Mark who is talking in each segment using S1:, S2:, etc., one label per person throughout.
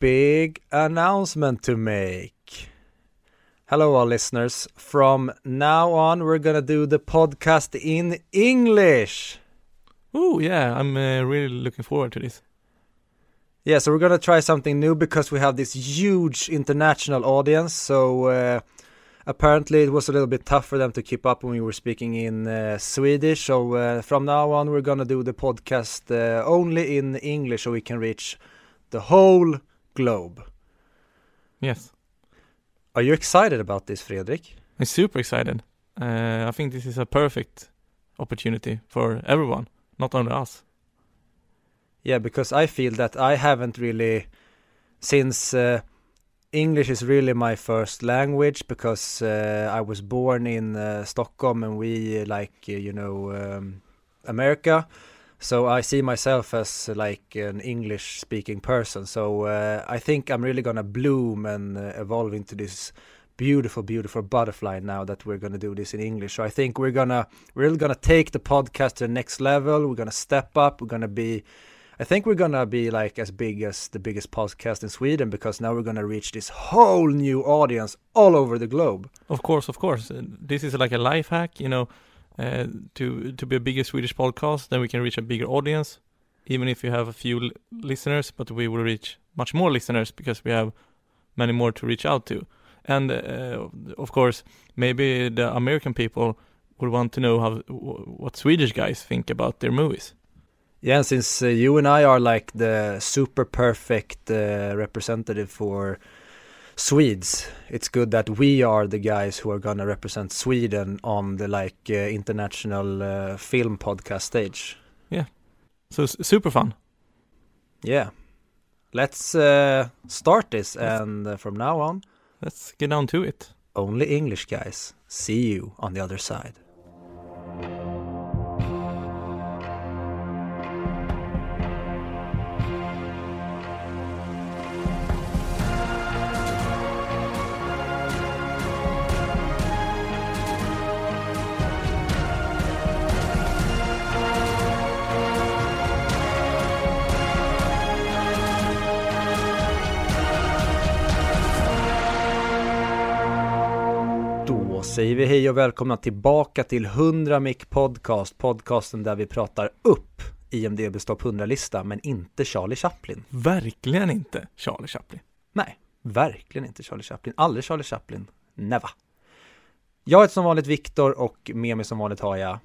S1: big announcement to make. Hello, all listeners. From now on, we're gonna do the podcast in English.
S2: Oh yeah, I'm uh, really looking forward to this.
S1: Yeah, so we're gonna try something new because we have this huge international audience. So uh, apparently, it was a little bit tough for them to keep up when we were speaking in uh, Swedish. So uh, from now on, we're gonna do the podcast uh, only in English, so we can reach the whole globe.
S2: Yes,
S1: Are you excited about this, Fredrik?
S2: I'm super excited. Uh, I think this is a perfect opportunity for everyone, not only us.
S1: Yeah, because I feel that I haven't really, since uh, English is really my first language, because uh, I was born in uh, Stockholm and we like, you know, um, America. So I see myself as like an English speaking person. So uh, I think I'm really gonna bloom and uh, evolve into this beautiful, beautiful butterfly now that we're gonna do this in English. So I think we're gonna, we're really gonna take the podcast to the next level. We're gonna step up. We're gonna be I think we're gonna be like as big as the biggest podcast in Sweden because now we're gonna reach this whole new audience all over the globe.
S2: Of course, of course. This is like a life hack, you know, uh, to to be a bigger Swedish podcast. Then we can reach a bigger audience, even if you have a few l- listeners. But we will reach much more listeners because we have many more to reach out to. And uh, of course, maybe the American people would want to know how what Swedish guys think about their movies.
S1: Yeah, since uh, you and I are like the super perfect representative for Swedes, it's good that we are the guys who are gonna represent Sweden on the like uh, international uh, film podcast stage.
S2: Yeah, so super fun.
S1: Yeah, let's uh, start this, and uh, from now on,
S2: Let's get down to it.
S1: only English guys. See you on the other side. Säger vi hej och välkomna tillbaka till 100 Mic Podcast, podcasten där vi pratar upp IMDBs topp 100-lista, men inte Charlie Chaplin.
S2: Verkligen inte Charlie Chaplin.
S1: Nej, verkligen inte Charlie Chaplin. Aldrig Charlie Chaplin. Never. Jag heter som vanligt Viktor och med mig som vanligt har jag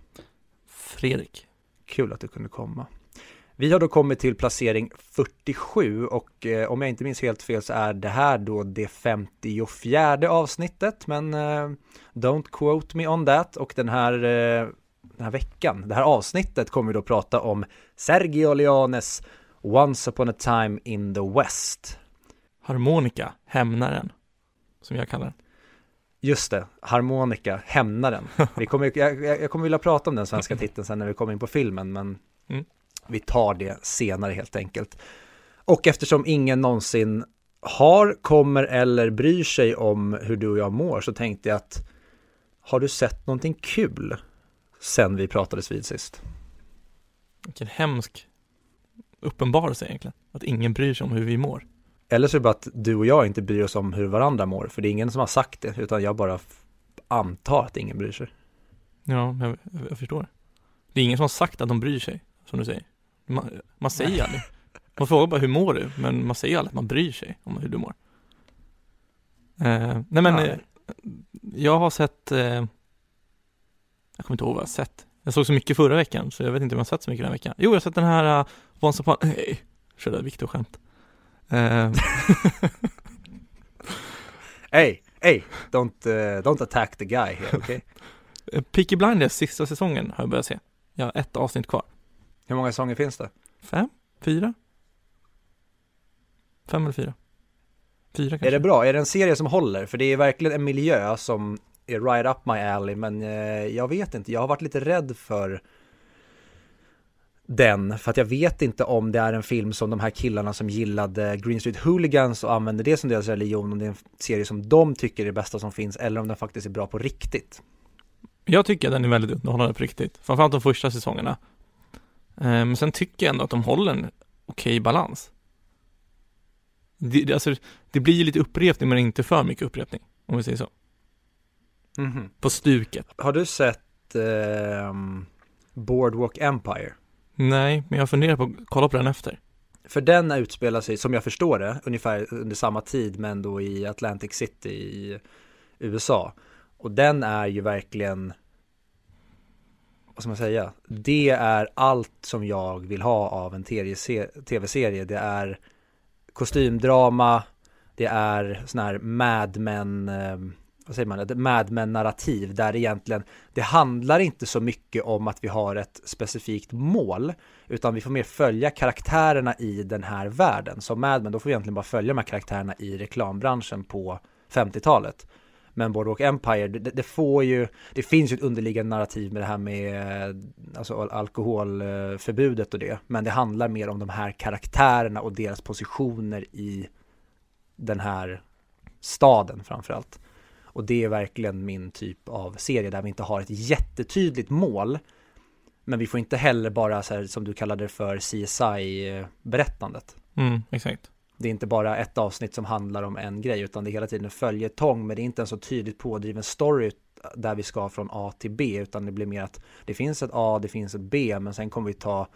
S2: Fredrik.
S1: Kul att du kunde komma. Vi har då kommit till placering 47 och eh, om jag inte minns helt fel så är det här då det 54 avsnittet men eh, don't quote me on that och den här, eh, den här veckan, det här avsnittet kommer vi då prata om Sergio Leones Once upon a time in the West.
S2: Harmonika, hämnaren. Som jag kallar den.
S1: Just det, harmonika, hämnaren. Vi kommer, jag, jag kommer vilja prata om den svenska titeln sen när vi kommer in på filmen, men
S2: Mm.
S1: Vi tar det senare helt enkelt. Och eftersom ingen någonsin har, kommer eller bryr sig om hur du och jag mår så tänkte jag att har du sett någonting kul sen vi pratades vid sist?
S2: Vilken hemsk uppenbarelse egentligen. Att ingen bryr sig om hur vi mår.
S1: Eller så är det bara att du och jag inte bryr oss om hur varandra mår, för det är ingen som har sagt det, utan jag bara antar att ingen bryr sig.
S2: Ja, jag, jag förstår. Det är ingen som har sagt att de bryr sig, som du säger. Man, man säger aldrig. Man frågar bara hur mår du? Men man säger aldrig att man bryr sig om hur du mår. Eh, nej men,
S1: Ja.
S2: eh, jag har sett, eh, jag kommer inte ihåg vad jag har sett. Jag såg så mycket förra veckan, så jag vet inte om jag har sett så mycket den här veckan. Jo, jag har sett den här uh, Once upon, nej, körde Viktor-skämt. Eh,
S1: Hey, hey, don't, uh, don't attack the guy here, okej?
S2: Eh, Peaky Blinders sista säsongen har jag börjat se. Jag har ett avsnitt kvar.
S1: Hur många säsonger finns det?
S2: Fem? Fyra? Fem eller fyra? Fyra kanske?
S1: Är det bra? Är det en serie som håller? För det är verkligen en miljö som är right up my alley, men eh, jag vet inte. Jag har varit lite rädd för den, för att jag vet inte om det är en film som de här killarna som gillade Green Street Hooligans och använder det som deras religion, om det är en serie som de tycker är det bästa som finns, eller om den faktiskt är bra på riktigt.
S2: Jag tycker att den är väldigt underhållande på riktigt. Framförallt de första säsongerna. Eh, Men sen tycker jag ändå att de håller en okej balans. Det, det, alltså, det blir ju lite upprepning men inte för mycket upprepning, om vi säger så.
S1: Mhm.
S2: På stuket.
S1: Har du sett ehm, Boardwalk Empire?
S2: Nej, men jag funderar på att kolla på den efter.
S1: För den utspelar sig, som jag förstår det, ungefär under samma tid men då i Atlantic City i USA. Och den är ju verkligen, vad ska man säga, det är allt som jag vill ha av en tv-serie. Det är kostymdrama, det är sån här Mad Men, eh, vad säger man, ett Mad Men-narrativ där egentligen det handlar inte så mycket om att vi har ett specifikt mål utan vi får mer följa karaktärerna i den här världen. Som Mad Men, då får vi egentligen bara följa de här karaktärerna i reklambranschen på 50-talet. Men Boardwalk Empire, det, det, får ju, det finns ju ett underliggande narrativ med det här med alltså alkoholförbudet och det. Men det handlar mer om de här karaktärerna och deras positioner i den här staden framförallt. Och det är verkligen min typ av serie där vi inte har ett jättetydligt mål. Men vi får inte heller bara så här, som du kallade det för CSI-berättandet.
S2: Mm, exakt.
S1: Det är inte bara ett avsnitt som handlar om en grej utan det är hela tiden en följetong men det är inte en så tydligt pådriven story där vi ska från A till B utan det blir mer att det finns ett A, det finns ett B men sen kommer vi ta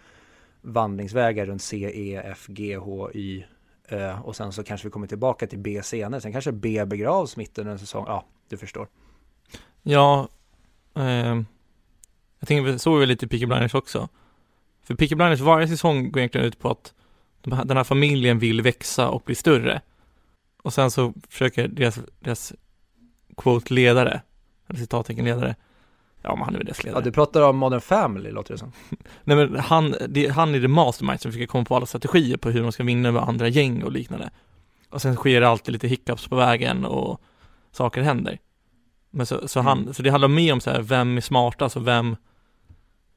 S1: vandringsvägar runt C, E, F, G, H, Y Ö och sen så kanske vi kommer tillbaka till B senare. Sen kanske B begravs mitt under en säsong. Ja, du förstår.
S2: Ja, eh, jag tänker så är det lite i Peaky Blinders också. För Peaky Blinders varje säsong går egentligen ut på att den här familjen vill växa och bli större. Och sen så försöker deras, deras quote ledare, eller citattecken ledare, ja men han är väl deras ledare.
S1: Ja, du pratar om Modern Family låter det som.
S2: Nej men han, det, han är det mastermind som försöker komma på alla strategier på hur de ska vinna med andra gäng och liknande. Och sen sker det alltid lite hiccups på vägen och saker händer. Men så, så han,
S1: Mm.
S2: så det handlar mer om så här, vem är smartast och vem,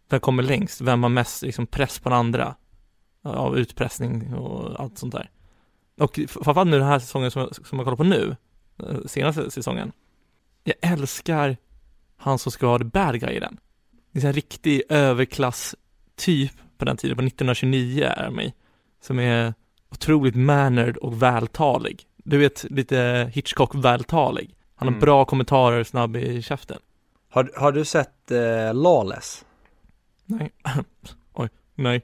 S2: vem kommer längst, vem har mest liksom press på den andra av utpressning och allt sånt där. Och framförallt nu den här säsongen som, jag- som jag kollar på nu, eh, senaste säsongen. Jag älskar han som ska vara the bad guy i den. Det är en riktig överklass typ på den tiden, på 1929 är mig, som är otroligt mannered och vältalig. Du vet, lite Hitchcock-vältalig. Han har
S1: Mm.
S2: bra kommentarer, snabb i käften.
S1: Har, har du sett eh, Lawless?
S2: Nej, oj, nej.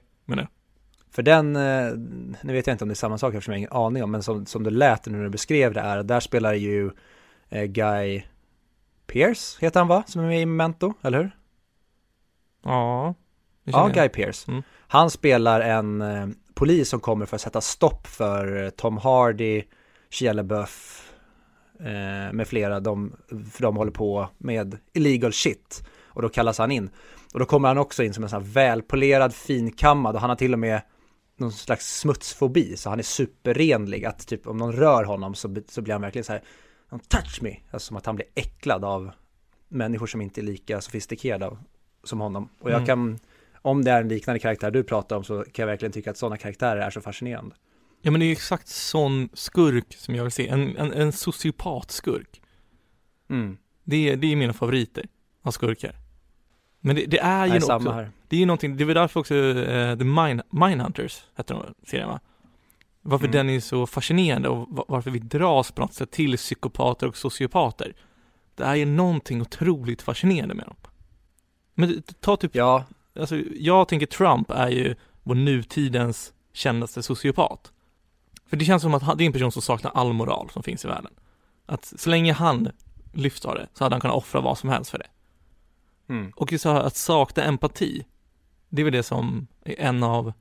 S1: För den, eh, nu vet jag inte om det är samma sak eftersom jag har ingen aning om, men som, som du lät när du beskrev det är, där spelar ju eh, Guy Pearce, heter han va? Som är med i Memento, eller hur?
S2: Ja, det
S1: Ja. Guy Pearce.
S2: Mm.
S1: Han spelar en eh, polis som kommer för att sätta stopp för Tom Hardy, Shia LaBeouf eh, med flera. De, för de håller på med illegal shit. Och då kallas han in. Och då kommer han också in som en sån här välpolerad, finkammad och han har till och med någon slags smutsfobi. Så han är superrenlig. Att typ om någon rör honom så, så blir han verkligen så här, "Don't touch me. Alltså som att han blir äcklad av människor som inte är lika sofistikerade av, som honom. Och jag
S2: Mm.
S1: kan om det är en liknande karaktär du pratar om så kan jag verkligen tycka att sådana karaktärer är så fascinerande.
S2: Ja men det är exakt sån skurk som jag vill se, en, en, en sociopatskurk.
S1: Mm.
S2: Det är, det är mina favoriter av skurkar. Men det, det är ju
S1: Nej,
S2: också,
S1: samma här.
S2: det är ju någonting, det väl därför också uh, The Mine, Mindhunters, hette de serien va? Varför
S1: Mm.
S2: den är så fascinerande och va- varför vi dras på något sätt till psykopater och sociopater. Det är ju någonting otroligt fascinerande med dem. Men ta typ
S1: Ja,
S2: alltså jag tänker Trump är ju vår nutidens kändaste sociopat. För det känns som att han, det är en person som saknar all moral som finns i världen. Att så länge han lyfts av det så hade han kunnat offra vad som helst för det.
S1: Mm.
S2: Och just att sakna empati, det är väl det som är en av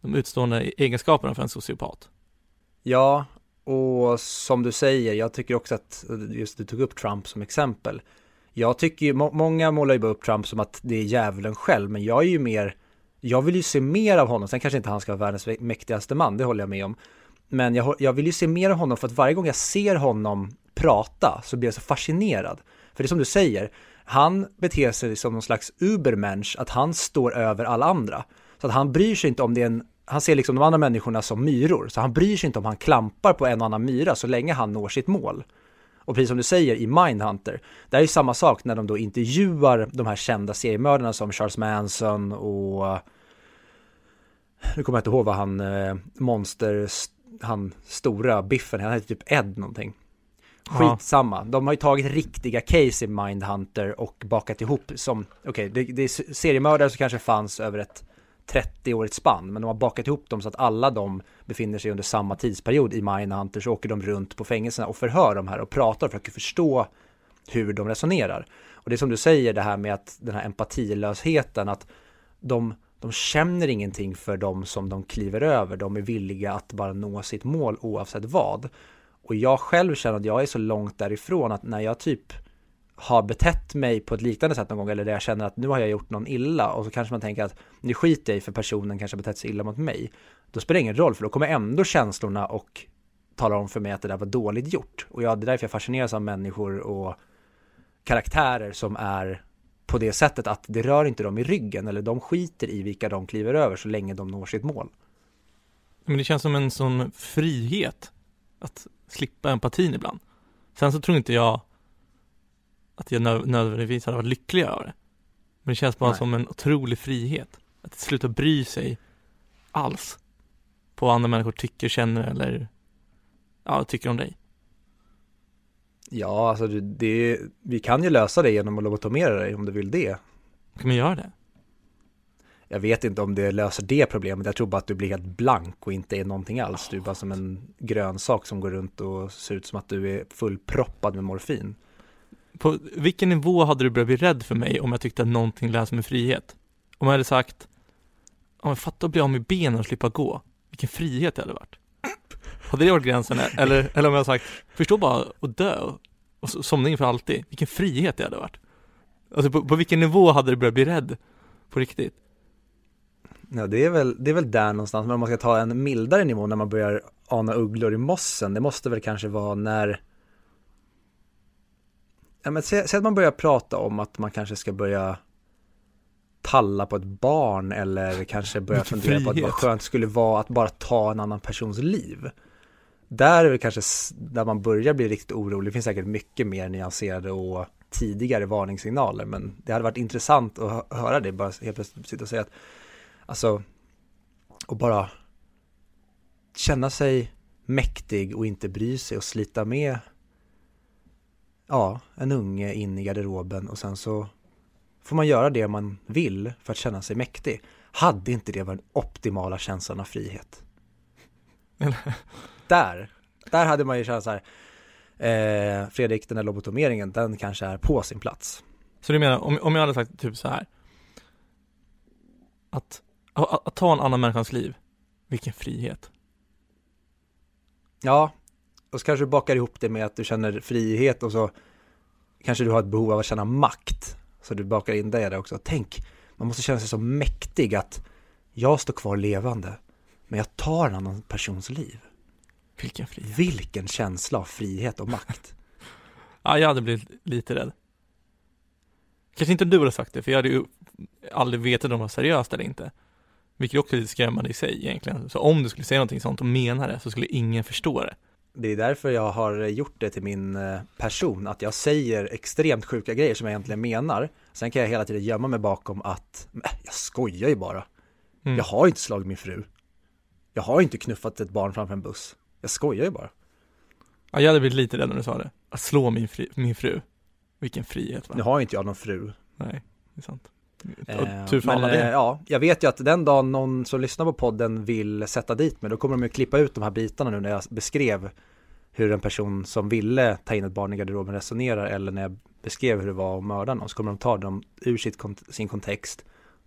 S2: de utstående egenskaperna för en sociopat.
S1: ja, och som du säger, jag tycker också att, just du tog upp Trump som exempel. Jag tycker ju, må, många målar ju bara upp Trump som att det är djävulen själv, men jag är ju mer, jag vill ju se mer av honom, sen kanske inte han ska vara världens mäktigaste man, det håller jag med om. Men jag, jag vill ju se mer av honom för att varje gång jag ser honom prata så blir jag så fascinerad. För det är som du säger, han beter sig som någon slags ubermensch, att han står över alla andra. Så att han bryr sig inte om det är en, han ser liksom de andra människorna som myror, så han bryr sig inte om han klampar på en och annan myra så länge han når sitt mål. Och precis som du säger i Mindhunter, det är ju samma sak när de då intervjuar de här kända seriemördarna som Charles Manson och nu kommer jag inte ihåg vad han, eh, monster, han stora biffen, han heter typ Ed någonting.
S2: Ja.
S1: Skitsamma, de har ju tagit riktiga case i Mindhunter och bakat ihop som, okej, okay, det, det är seriemördare som kanske fanns över ett 30-årigt spann, men de har bakat ihop dem så att alla de befinner sig under samma tidsperiod i Mindhunter, så åker de runt på fängelserna och förhör de här och pratar och försöker förstå hur de resonerar. Och det är som du säger det här med att den här empatilösheten, att de, de känner ingenting för de som de kliver över, de är villiga att bara nå sitt mål oavsett vad. Och jag själv känner att jag är så långt därifrån att när jag typ har betett mig på ett liknande sätt någon gång eller där jag känner att nu har jag gjort någon illa och så kanske man tänker att nu skiter jag i för personen kanske har betett sig illa mot mig. Då spelar det ingen roll för då kommer ändå känslorna och talar om för mig att det där var dåligt gjort. Och jag, det är därför jag fascineras av människor och karaktärer som är på det sättet att det rör inte dem i ryggen eller de skiter i vilka de kliver över så länge de når sitt mål.
S2: Men det känns som en sån frihet att slippa empatin ibland. Sen så tror inte jag att jag nödvändigtvis hade varit lycklig över det. Men det känns bara Nej. som en otrolig frihet. Att sluta bry sig alls på vad andra människor tycker, känner eller ja, tycker om dig.
S1: Ja, alltså det, vi kan ju lösa det genom att lobotomera dig om du vill det.
S2: Kan man göra det?
S1: Jag vet inte om det löser det problemet. Jag tror bara att du blir helt blank och inte är någonting alls. Du är bara som en grönsak som går runt och ser ut som att du är fullproppad med morfin.
S2: På vilken nivå hade du börjat bli rädd för mig om jag tyckte att någonting lät som en frihet? Om jag hade sagt, om jag fattar att bli av med benen och slippa gå. Vilken frihet det hade varit. Hade det varit gränsen? Eller, eller om jag sagt, förstå bara att dö och somna in för alltid. Vilken frihet det hade varit. Alltså på, på vilken nivå hade du börjat bli rädd? På riktigt?
S1: Ja, det är, väl, det är väl där någonstans, men om man ska ta en mildare nivå när man börjar ana ugglor i mossen, det måste väl kanske vara när Ja, men säg, säg att man börjar prata om att man kanske ska börja palla på ett barn eller kanske börja fundera på att vad skönt skulle vara att bara ta en annan persons liv. Där är det kanske där man börjar bli riktigt orolig. Det finns säkert mycket mer nyanserade och tidigare varningssignaler, men det hade varit intressant att höra det, bara helt plötsligt sitta och säga att Alltså, och bara känna sig mäktig och inte bry sig och slita med ja, en unge in i garderoben och sen så får man göra det man vill för att känna sig mäktig. Hade inte det varit den optimala känslan av frihet? där, där hade man ju känt så här, eh, Fredrik, den där lobotomeringen, den kanske är på sin plats.
S2: Så du menar, om, om jag hade sagt typ så här, att att, att ta en annan människans liv, vilken frihet.
S1: Ja, och så kanske du bakar ihop det med att du känner frihet och så kanske du har ett behov av att känna makt. Så du bakar in det där också. Tänk, man måste känna sig så mäktig att jag står kvar levande, men jag tar en annan persons liv.
S2: Vilken frihet.
S1: Vilken känsla av frihet och makt.
S2: ja, jag hade blivit lite rädd. Kanske inte du hade sagt det, för jag hade ju aldrig vetat om det var seriöst eller inte. Vilket också är lite skrämmande i sig egentligen. Så om du skulle säga någonting sånt och mena det så skulle ingen förstå det.
S1: Det är därför jag har gjort det till min eh, person, att jag säger extremt sjuka grejer som jag egentligen menar. Sen kan jag hela tiden gömma mig bakom att, äh, jag skojar ju bara. Mm. Jag har inte slagit min fru. Jag har inte knuffat ett barn framför en buss. Jag skojar ju bara.
S2: Ja, jag hade blivit lite rädd när du sa det. Att slå min, fri, min fru. Vilken frihet va?
S1: Nu har inte jag någon fru.
S2: Nej, det är sant.
S1: Eh, tur för alla det. Eh, ja, jag vet ju att den dagen någon som lyssnar på podden vill sätta dit mig, då kommer de ju klippa ut de här bitarna nu när jag beskrev hur en person som ville ta in ett barn i garderoben resonerar eller när jag beskrev hur det var att mörda någon så kommer de ta dem ur sitt, sin kontext.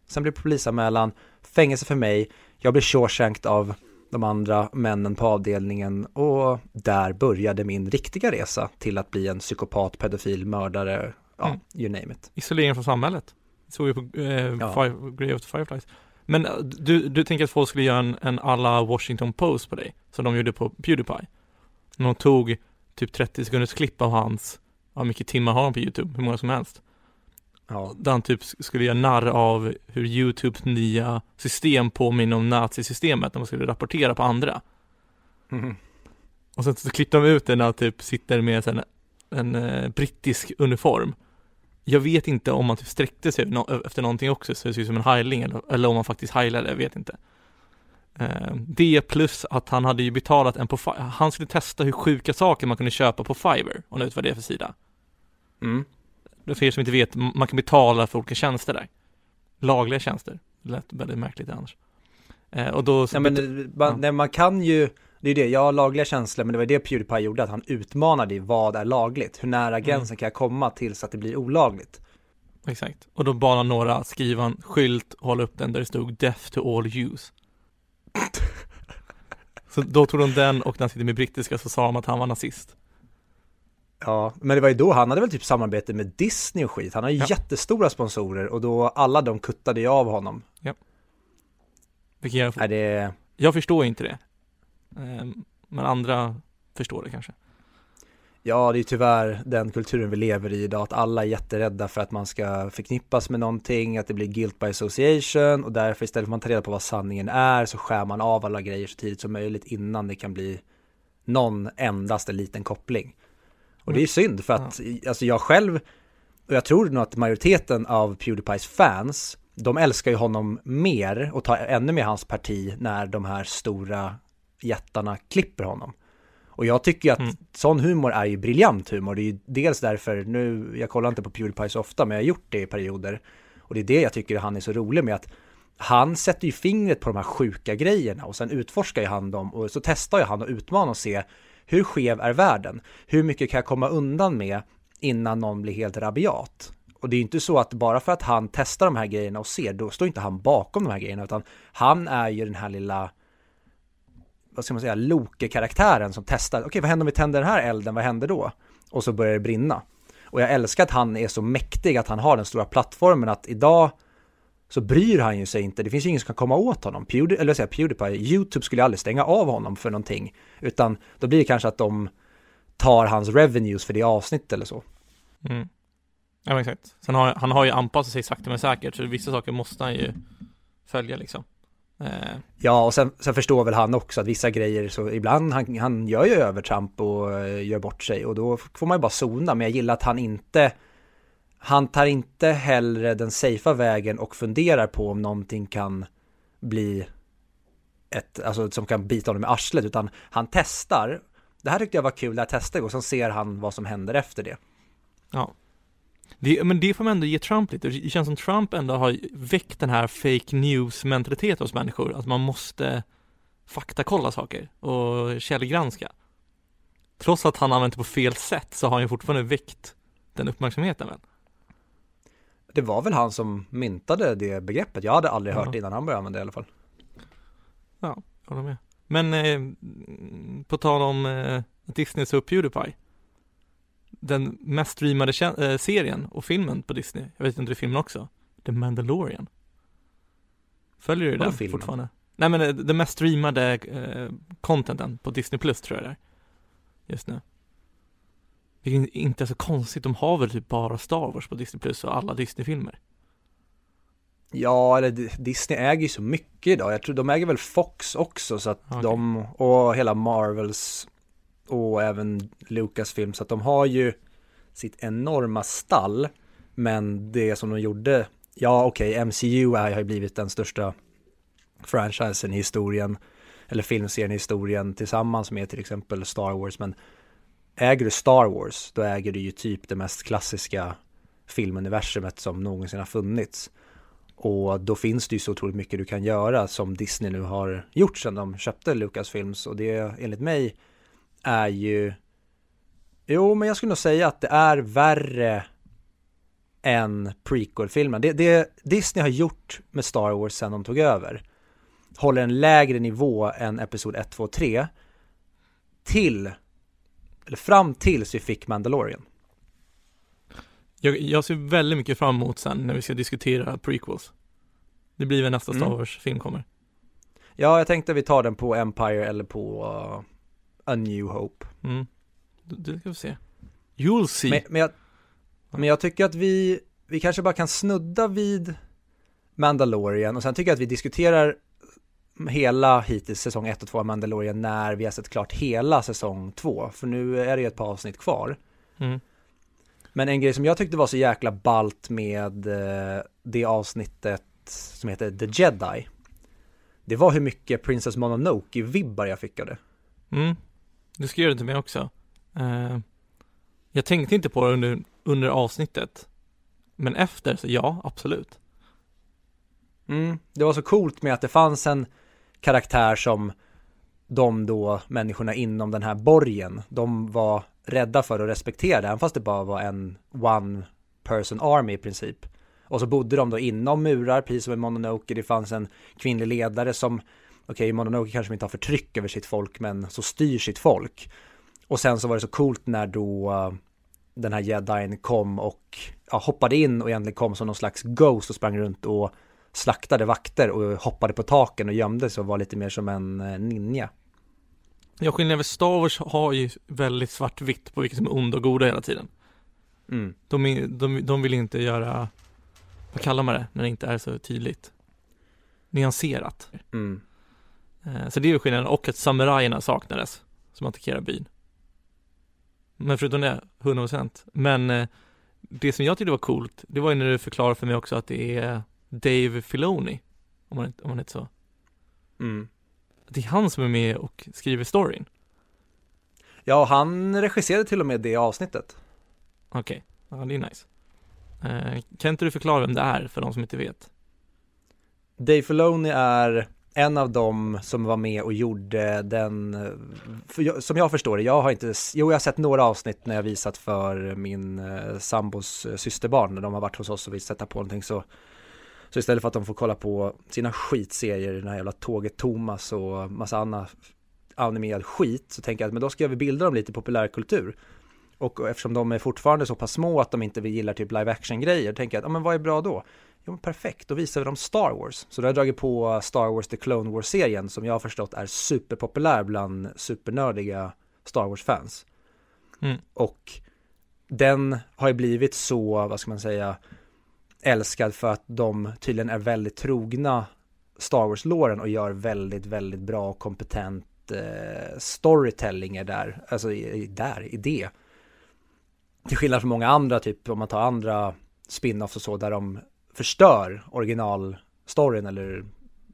S1: Sen blir det polisanmälan, fängelse för mig, jag blir shawshanked av de andra männen på avdelningen och där började min riktiga resa till att bli en psykopat, pedofil, mördare, ja, mm. you name it.
S2: Isolering från samhället såg ju på eh, ja. Grey of the Fireflies. Men eh, du, du tänker att folk skulle göra en, en alla Washington Post på dig, som de gjorde på Pewdiepie? När de tog typ 30 sekunders klipp av hans, hur mycket timmar har han på YouTube? Hur många som helst. Ja. Där han typ skulle göra narr av hur YouTubes nya system påminner om nazisystemet när man skulle rapportera på andra. Mm. Och sen så klippte de ut det när han typ sitter med en, en, en eh, brittisk uniform jag vet inte om man typ sträckte sig efter någonting också så det ser ut som en heiling eller, eller om man faktiskt heilade, jag vet inte. Eh, det plus att han hade ju betalat en på, han skulle testa hur sjuka saker man kunde köpa på Fiverr, och nu vet vad det är för sida.
S1: Mm.
S2: För er som inte vet, man kan betala för olika tjänster där. Lagliga tjänster. Det lät väldigt märkligt annars. Eh, och då...
S1: Ja, men, man,
S2: ja.
S1: nej, man kan ju, det är det, jag har lagliga känslor, men det var det Pewdiepie gjorde, att han utmanade i vad är lagligt, hur nära gränsen kan jag komma till så att det blir olagligt.
S2: Exakt. Och då bad han några att skriva en skylt och hålla upp den där det stod Death to all use. så då tog de den och den sitter med brittiska så sa de att han var nazist.
S1: Ja, men det var ju då han hade väl typ samarbete med Disney och skit. Han har ju
S2: Ja.
S1: jättestora sponsorer och då alla de kuttade ju av honom.
S2: Vilket jag,
S1: Är det,
S2: jag förstår inte det. Ehm, Men andra förstår det kanske.
S1: ja det är tyvärr den kulturen vi lever i idag, att alla är jätterädda för att man ska förknippas med någonting, att det blir guilt by association och därför istället för att man tar reda på vad sanningen är så skär man av alla grejer så tidigt som möjligt innan det kan bli någon endaste liten koppling. Och det är ju synd för att, alltså jag själv, och jag tror nog att majoriteten av Pewdiepies fans, de älskar ju honom mer och tar ännu mer hans parti när de här stora jättarna klipper honom. Och jag tycker ju att
S2: Mm.
S1: sån humor är ju briljant humor. Det är ju dels därför, nu, jag kollar inte på Pewdiepie så ofta, men jag har gjort det i perioder. Och det är det jag tycker han är så rolig med, att han sätter ju fingret på de här sjuka grejerna och sen utforskar ju han dem och så testar ju han och utmanar och se hur skev är världen? Hur mycket kan jag komma undan med innan någon blir helt rabiat? Och det är ju inte så att bara för att han testar de här grejerna och ser, då står inte han bakom de här grejerna, utan han är ju den här lilla vad ska man säga, Loke-karaktären som testar, okej vad händer om vi tänder den här elden, vad händer då? Och så börjar det brinna. Och jag älskar att han är så mäktig, att han har den stora plattformen, att idag så bryr han ju sig inte, det finns ju ingen som kan komma åt honom. Pewdie, eller säga Pewdiepie, YouTube skulle aldrig stänga av honom för någonting, utan då blir det kanske att de tar hans revenues för det avsnitt eller så.
S2: Mm. Ja men exakt. Sen har han har ju anpassat sig sakta men säkert så vissa saker måste han ju följa liksom. Eh,
S1: Ja, och sen, sen förstår väl han också att vissa grejer, så ibland han, han gör ju övertramp och eh, gör bort sig och då får man ju bara zona, men jag gillar att han inte han tar inte hellre den safea vägen och funderar på om någonting kan bli ett, alltså som kan bita honom i arslet, utan han testar. Det här tyckte jag var kul, det här testade och sen ser han vad som händer efter det.
S2: ja. Det, men det får man ändå ge Trump lite. Det känns som Trump ändå har väckt den här fake news mentaliteten hos människor. Att man måste faktakolla saker och källgranska. Trots att han använt det på fel sätt så har han ju fortfarande väckt den uppmärksamheten väl?
S1: Det var väl han som myntade det begreppet, jag hade aldrig hört
S2: Ja.
S1: det innan han började använda det i alla fall.
S2: Ja, jag håller med. Men eh, på tal om eh, Disney så Pewdiepie. Den mest streamade eh, serien och filmen på Disney, jag vet inte om det är filmen också, The Mandalorian. Följer du den
S1: filmen?
S2: fortfarande? Nej men eh, den mest streamade eh, contenten på Disney Plus tror jag det är. Just nu. Vilket inte är så konstigt, de har väl typ bara Star Wars på Disney Plus och alla Disney-filmer.
S1: Ja, eller Disney äger ju så mycket idag. Jag tror de äger väl Fox också så att
S2: Okej.
S1: de och hela Marvels och även Lucasfilm så att de har ju sitt enorma stall. Men det som de gjorde, ja okej, MCU är, har ju blivit den största franchisen i historien eller filmserien i historien tillsammans med till exempel Star Wars. Men äger du Star Wars, då äger du ju typ det mest klassiska filmuniversumet som någonsin har funnits. Och då finns det ju så otroligt mycket du kan göra som Disney nu har gjort sedan de köpte Lucasfilms och det är enligt mig är ju Jo, men jag skulle nog säga att det är värre än prequel-filmen. Det, det Disney har gjort med Star Wars sedan de tog över håller en lägre nivå än Episod 1, 2, 3 till eller fram tills vi fick Mandalorian.
S2: Jag, jag ser väldigt mycket fram emot sen när vi ska diskutera prequels. Det blir väl nästa Star
S1: Mm.
S2: Wars-film kommer.
S1: Ja, jag tänkte vi tar den på Empire eller på uh, A New Hope.
S2: Mm. Det, ska vi se. You'll see.
S1: Men, men, jag, men jag tycker att vi, vi kanske bara kan snudda vid Mandalorian och sen tycker jag att vi diskuterar hela hittills säsong 1 och 2 av Mandalorian när vi har sett klart hela säsong 2. För nu är det ju ett par avsnitt kvar.
S2: Mm.
S1: Men en grej som jag tyckte var så jäkla balt med eh, det avsnittet som heter The Jedi. det var hur mycket Princess Mononoke-vibbar jag fick av det.
S2: Mm, du ska göra det till mig också. Uh, jag tänkte inte på det under, under avsnittet. Men efter, så ja, absolut.
S1: Mm, det var så coolt med att det fanns en karaktär som de då, människorna inom den här borgen, de var rädda för och respekterade, även fast det bara var en one person army i princip. Och så bodde de då inom murar, precis som i Mononoke, det fanns en kvinnlig ledare som, okej, okay, kanske inte har förtryck över sitt folk, men så styr sitt folk. Och sen så var det så coolt när då uh, den här jedin kom och ja, hoppade in och egentligen kom som någon slags ghost och sprang runt och slaktade vakter och hoppade på taken och gömde sig och var lite mer som en uh, ninja.
S2: Ja, skillnaden över Star Wars har ju väldigt svartvitt på vilka som är onda och goda hela tiden.
S1: Mm.
S2: De, de, de vill inte göra, vad kallar man det, när det inte är så tydligt? Nyanserat.
S1: Mm.
S2: Eh, så det är ju skillnaden, och att samurajerna saknades, som attackerar byn. Men förutom det, 100%. Men eh, det som jag tyckte var coolt, det var ju när du förklarade för mig också att det är Dave Filoni, om man, om man heter så.
S1: Mm.
S2: Det är han som är med och skriver storyn.
S1: Ja, han regisserade till och med det avsnittet.
S2: Okej, okay. ja det är nice. Eh, kan inte du förklara vem det är för de som inte vet?
S1: Dave Filoni är en av dem som var med och gjorde den, jag, som jag förstår det, jag har inte, jo jag har sett några avsnitt när jag visat för min eh, sambos eh, systerbarn när de har varit hos oss och vill sätta på någonting så så istället för att de får kolla på sina skitserier, den här jävla Tåget Thomas och massa annat animerad skit, så tänker jag att men då ska vi bilda dem lite i populärkultur. Och eftersom de är fortfarande så pass små att de inte gillar typ live action grejer, tänker jag att, ja men vad är bra då? Jo men perfekt, då visar vi dem Star Wars. Så då har jag dragit på Star Wars The Clone Wars-serien som jag har förstått är superpopulär bland supernördiga Star Wars-fans.
S2: Mm.
S1: Och den har ju blivit så, vad ska man säga, älskad för att de tydligen är väldigt trogna Star Wars-låren och gör väldigt, väldigt bra och kompetent eh, storytelling är där, alltså i, där, i det. Till skillnad från många andra, typ om man tar andra spin-offs och så, där de förstör originalstoryn eller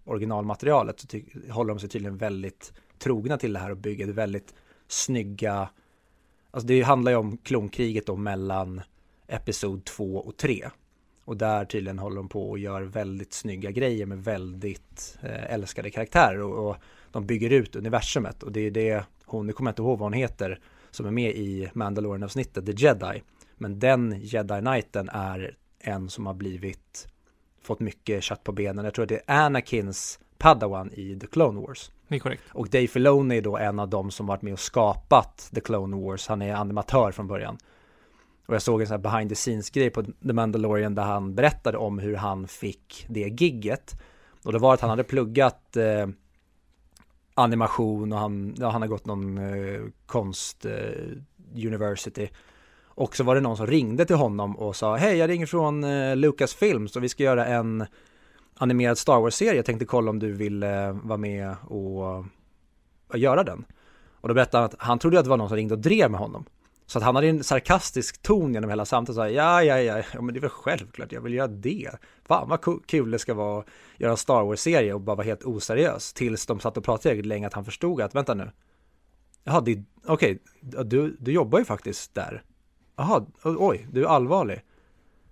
S1: originalmaterialet, så håller de sig tydligen väldigt trogna till det här och bygger väldigt snygga, alltså det handlar ju om klonkriget då mellan Episod 2 och 3 och där tydligen håller de på och gör väldigt snygga grejer med väldigt eh, älskade karaktärer och, och, de bygger ut universumet och det är det hon, nu kommer jag inte ihåg vad hon heter, som är med i Mandalorian-avsnittet, The Jedi. Men den Jedi Knighten är en som har blivit, fått mycket kött på benen. Jag tror att det är Anakins Padawan i The Clone Wars.
S2: Det är korrekt.
S1: Och Dave Filoni är då en av dem som varit med och skapat The Clone Wars. Han är animatör från början. Och jag såg en sån här behind the scenes grej på The Mandalorian där han berättade om hur han fick det gigget. Och det var att han hade pluggat eh, animation och han, ja, han har gått någon eh, konst eh, university. Och så var det någon som ringde till honom och sa Hej, jag ringer från eh, Lucasfilms och vi ska göra en animerad Star Wars-serie. Jag tänkte kolla om du vill eh, vara med och, och göra den. Och då berättade han att han trodde att det var någon som ringde och drev med honom. Så att han hade en sarkastisk ton genom hela samtalet. Så här, ja, ja, ja, ja, men det är väl självklart jag vill göra det. Fan vad kul det ska vara att göra en Star Wars-serie och bara vara helt oseriös. Tills de satt och pratade tillräckligt länge att han förstod att, vänta nu. Jaha, okej, okay, du, du jobbar ju faktiskt där. Jaha, oj, du är allvarlig.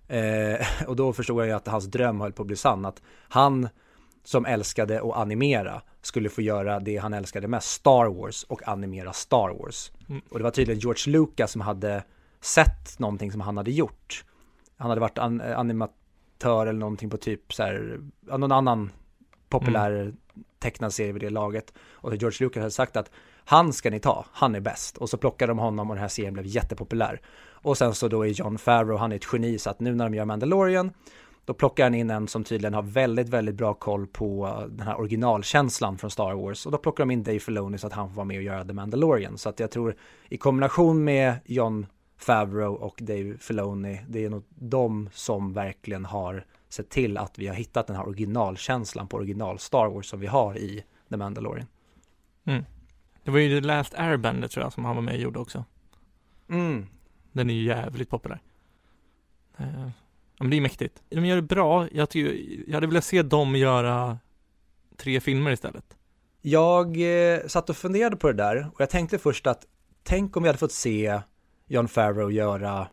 S1: Eh, och då förstod jag ju att hans dröm höll på att bli sann. Att han som älskade att animera skulle få göra det han älskade mest, Star Wars och animera Star Wars. Mm. Och det var tydligen George Lucas som hade sett någonting som han hade gjort. Han hade varit an animatör eller någonting på typ så här, någon annan populär mm. tecknad serie vid det laget. Och George Lucas hade sagt att han ska ni ta, han är bäst. Och så plockade de honom och den här serien blev jättepopulär. Och sen så då är John Favreau, han är ett geni, så att nu när de gör Mandalorian då plockar han in en som tydligen har väldigt, väldigt bra koll på den här originalkänslan från Star Wars. Och då plockar de in Dave Filoni så att han får vara med och göra The Mandalorian. Så att jag tror i kombination med John Favreau och Dave Filoni, det är nog de som verkligen har sett till att vi har hittat den här originalkänslan på original Star Wars som vi har i The Mandalorian.
S2: Mm. Det var ju The Last Airbender tror jag som han var med och gjorde också.
S1: Mm.
S2: Den är ju jävligt populär. Eh, men det är mäktigt. De gör det bra. Jag, tycker, jag hade velat se dem göra tre filmer istället?
S1: Jag eh, satt och funderade på det där och jag tänkte först att tänk om vi hade fått se John Favreau göra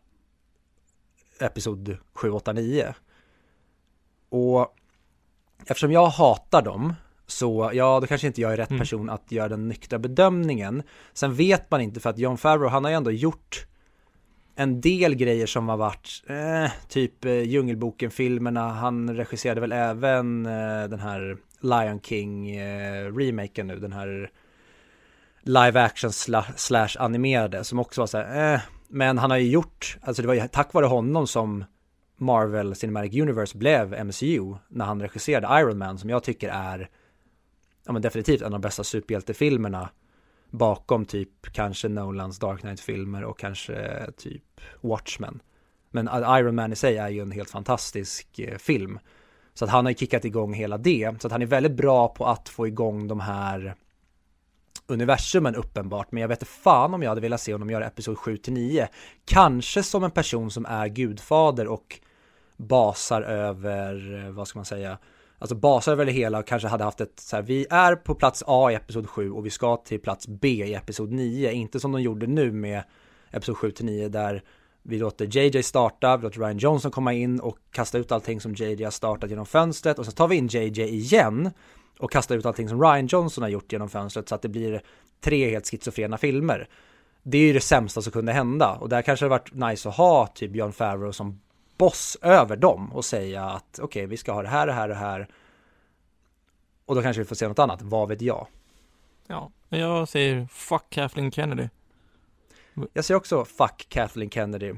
S1: Episod 7, 8, 9. Och eftersom jag hatar dem så ja, då kanske inte jag är rätt
S2: Mm.
S1: person att göra den nyktra bedömningen. Sen vet man inte för att John Favreau, han har ju ändå gjort en del grejer som har varit, eh, typ eh, Djungelboken-filmerna, han regisserade väl även eh, den här Lion King-remaken eh, nu, den här live action slash animerade som också var så här, eh, men han har ju gjort, alltså det var ju tack vare honom som Marvel Cinematic Universe blev MCU när han regisserade Iron Man som jag tycker är ja men definitivt en av de bästa superhjältefilmerna bakom typ kanske Nolans Dark Knight-filmer och kanske typ Watchmen. Men Iron Man i sig är ju en helt fantastisk eh, film. Så att han har ju kickat igång hela det. Så att han är väldigt bra på att få igång de här universumen uppenbart. Men jag vet inte fan om jag hade velat se honom göra Episod 7 till 9. Kanske som en person som är gudfader och basar över, eh, vad ska man säga, alltså basar över det hela och kanske hade haft ett så här, vi är på plats A i Episod 7 och vi ska till plats B i Episod 9. Inte som de gjorde nu med Episod 7 till 9 där vi låter JJ starta, vi låter Ryan Johnson komma in och kasta ut allting som JJ har startat genom fönstret och så tar vi in JJ igen och kastar ut allting som Ryan Johnson har gjort genom fönstret så att det blir tre helt schizofrena filmer. Det är ju det sämsta som kunde hända och där kanske det varit nice att ha typ Björn Favreau som boss över dem och säga att okej, vi ska ha det här, det här, det här. Och då kanske vi får se något annat, vad vet jag?
S2: Ja, jag säger fuck Kathleen Kennedy.
S1: Jag säger också fuck Kathleen Kennedy.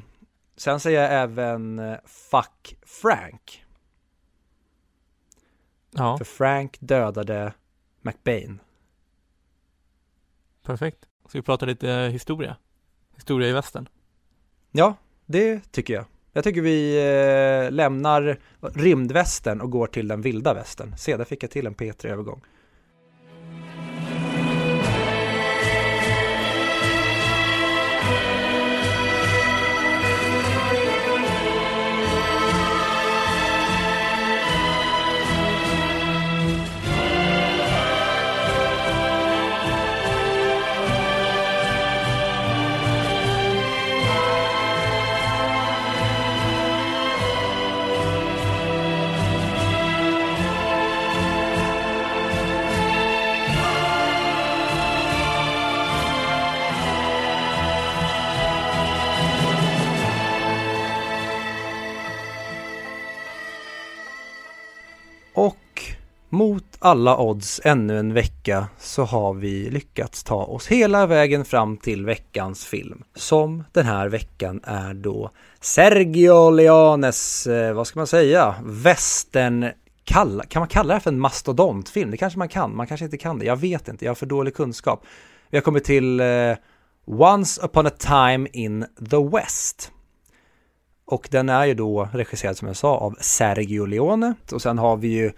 S1: Sen säger jag även eh, fuck Frank.
S2: Ja,
S1: För Frank dödade McBain.
S2: perfekt. Ska vi prata lite eh, historia? Historia i västern.
S1: Ja, det tycker jag. Jag tycker vi eh, lämnar rymdvästen och går till den vilda västen. Se, där fick jag till en P3-övergång. Alla odds ännu en vecka så har vi lyckats ta oss hela vägen fram till veckans film. Som den här veckan är då Sergio Leones, eh, vad ska man säga, västern Kalla, kan man kalla det för en mastodontfilm? Det kanske man kan, man kanske inte kan det. Jag vet inte, jag har för dålig kunskap. Vi har kommit till eh, Once upon a time in the West. Och den är ju då regisserad som jag sa av Sergio Leone. Och sen har vi ju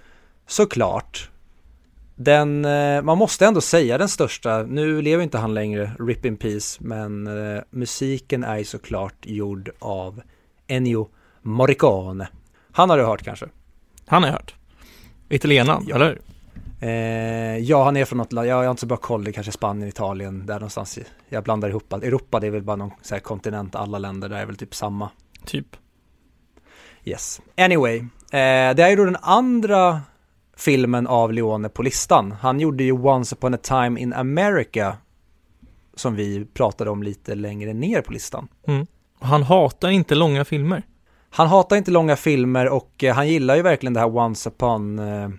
S1: såklart den, eh, man måste ändå säga den största, nu lever inte han längre, Rip in Peace, men eh, musiken är ju såklart gjord av Ennio Morricone. Han har du hört kanske?
S2: Han har jag hört. Italienaren,
S1: Ja.
S2: eller?
S1: Eh, ja, han är från något land, jag har inte så bra koll, det kanske Spanien, Italien, där någonstans. Jag blandar ihop allt. Europa, det är väl bara någon så här kontinent, alla länder där är väl typ samma.
S2: Typ.
S1: Yes. Anyway, eh, det är ju då den andra filmen av Leone på listan. Han gjorde ju Once upon a time in America som vi pratade om lite längre ner på listan.
S2: Mm. Han hatar inte långa filmer.
S1: Han hatar inte långa filmer och eh, han gillar ju verkligen det här Once upon eh,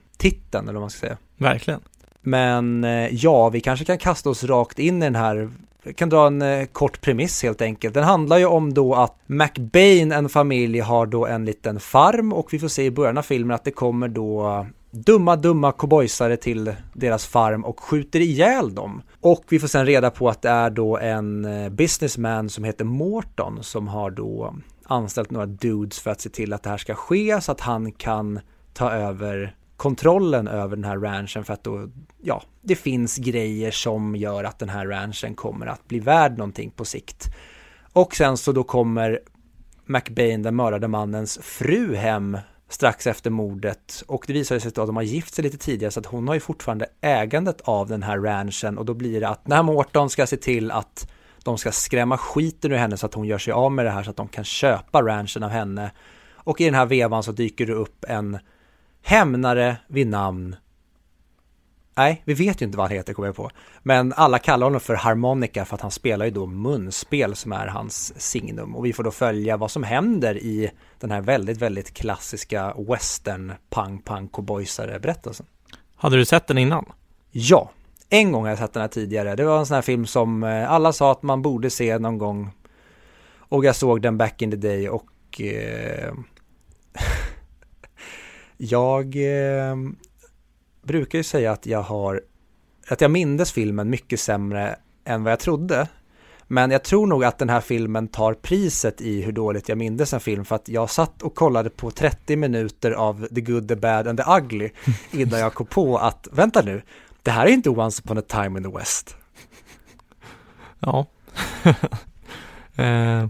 S1: eller vad man ska säga.
S2: Verkligen.
S1: Men eh, ja, vi kanske kan kasta oss rakt in i den här. Vi kan dra en eh, kort premiss helt enkelt. Den handlar ju om då att McBain, en familj, har då en liten farm och vi får se i början av filmen att det kommer då dumma, dumma cowboysare till deras farm och skjuter ihjäl dem. Och vi får sen reda på att det är då en eh, businessman som heter Morton som har då anställt några dudes för att se till att det här ska ske så att han kan ta över kontrollen över den här ranchen för att då, ja, det finns grejer som gör att den här ranchen kommer att bli värd någonting på sikt. Och sen så då kommer McBain, den mördade mannens fru hem strax efter mordet. Och det visar sig att de har gift sig lite tidigare så att hon har ju fortfarande ägandet av den här ranchen. Och då blir det att när Morton ska se till att de ska skrämma skiten ur henne så att hon gör sig av med det här så att de kan köpa ranchen av henne. Och i den här vevan så dyker det upp en hämnare vid namn Nej, vi vet ju inte vad han heter kommer jag på. Men alla kallar honom för harmonika för att han spelar ju då munspel som är hans signum. Och vi får då följa vad som händer i den här väldigt, väldigt klassiska western pang pang cowboysare berättelsen.
S2: Hade du sett den innan?
S1: Ja, en gång har jag sett den här tidigare. Det var en sån här film som eh, alla sa att man borde se någon gång. Och jag såg den back in the day och eh, jag eh, brukar ju säga att jag har, att jag mindes filmen mycket sämre än vad jag trodde. Men jag tror nog att den här filmen tar priset i hur dåligt jag mindes en film för att jag satt och kollade på 30 minuter av The Good, The Bad and The Ugly innan jag kom på att, vänta nu, det här är inte Once upon a time in the West.
S2: Ja. eh,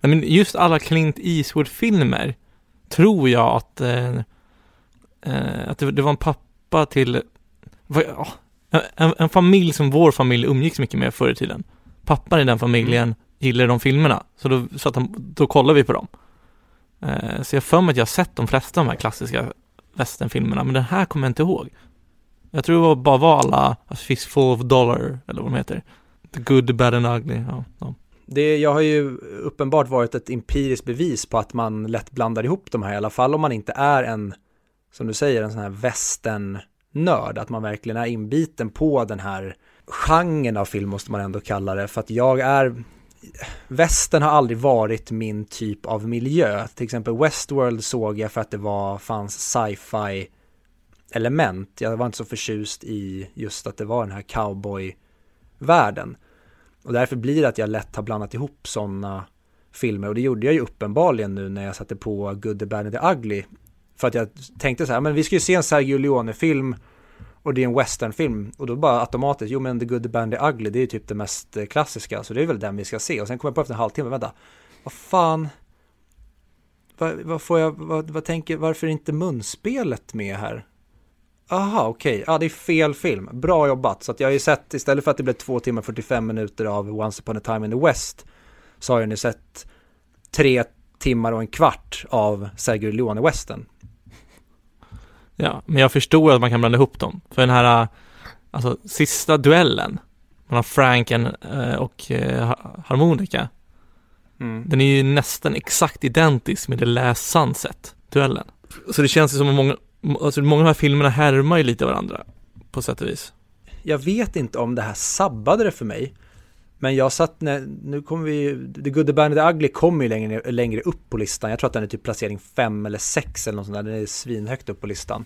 S2: men just alla Clint Eastwood-filmer tror jag att, eh, eh, att det, det, var en pappa till, ja, en, en, familj som vår familj umgicks mycket med förr i tiden. Pappan i den familjen mm. gillade de filmerna, så då, så att han, då kollade vi på dem. Eh, så jag för mig att jag har sett de flesta av de här klassiska västernfilmerna, men den här kommer jag inte ihåg. Jag tror det bara var alla alltså A Fistful of Dollar, eller vad de heter. The Good, The Bad and Ugly, ja. ja.
S1: Det jag har ju uppenbart varit ett empiriskt bevis på att man lätt blandar ihop de här i alla fall om man inte är en, som du säger, en sån här västern-nörd, att man verkligen är inbiten på den här genren av film måste man ändå kalla det, för att jag är Västern har aldrig varit min typ av miljö. Till exempel Westworld såg jag för att det var, fanns sci-fi element. Jag var inte så förtjust i just att det var den här cowboy-världen. Och därför blir det att jag lätt har blandat ihop sådana filmer och det gjorde jag ju uppenbarligen nu när jag satte på Good, the Bad and the Ugly. För att jag tänkte så här, men vi ska ju se en Sergio Leone-film och det är en westernfilm och då bara automatiskt, jo men The Good, the Band, the Ugly det är ju typ det mest eh, klassiska så det är väl den vi ska se och sen kommer jag på efter en halvtimme, vänta, vad fan, vad, vad får jag, vad, vad tänker, varför är inte munspelet med här? Aha, okej. Okay. Ja, det är fel film. Bra jobbat. Så att jag har ju sett, istället för att det blev två timmar 45 minuter av Once upon a time in the West, så har jag nu sett tre timmar och en kvart av Sergio Leone-western.
S2: Ja, men jag förstår att man kan blanda ihop dem. För den här, alltså sista duellen mellan Franken eh, och eh, harmonika, mm. den är ju nästan exakt identisk med The Last Sunset-duellen. Så det känns ju som att många, alltså många av de här filmerna härmar ju lite varandra på sätt och vis.
S1: Jag vet inte om det här sabbade det för mig. Men jag satt, när, nu kommer vi, The Good, The Bad and The Ugly kommer ju längre, längre upp på listan. Jag tror att den är typ placering 5 eller 6 eller något sånt där. Den är svinhögt upp på listan.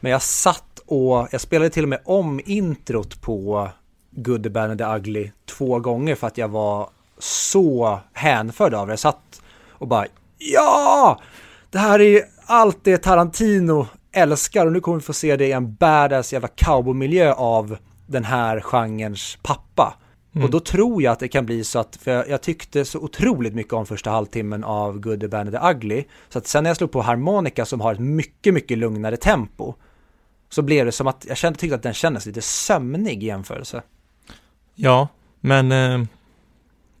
S1: Men jag satt och, jag spelade till och med om introt på Good, The Bad and The Ugly två gånger för att jag var så hänförd av det. Jag satt och bara, ja! Det här är allt det Tarantino älskar och nu kommer vi få se det i en badass jävla cowboymiljö av den här genrens pappa. Mm. Och då tror jag att det kan bli så att, för jag, jag, tyckte så otroligt mycket om första halvtimmen av Good, the Bad and Ugly. Så att sen när jag slog på harmonika som har ett mycket, mycket lugnare tempo. Så blev det som att jag kände, tyckte att den kändes lite sömnig i jämförelse.
S2: Ja, men eh,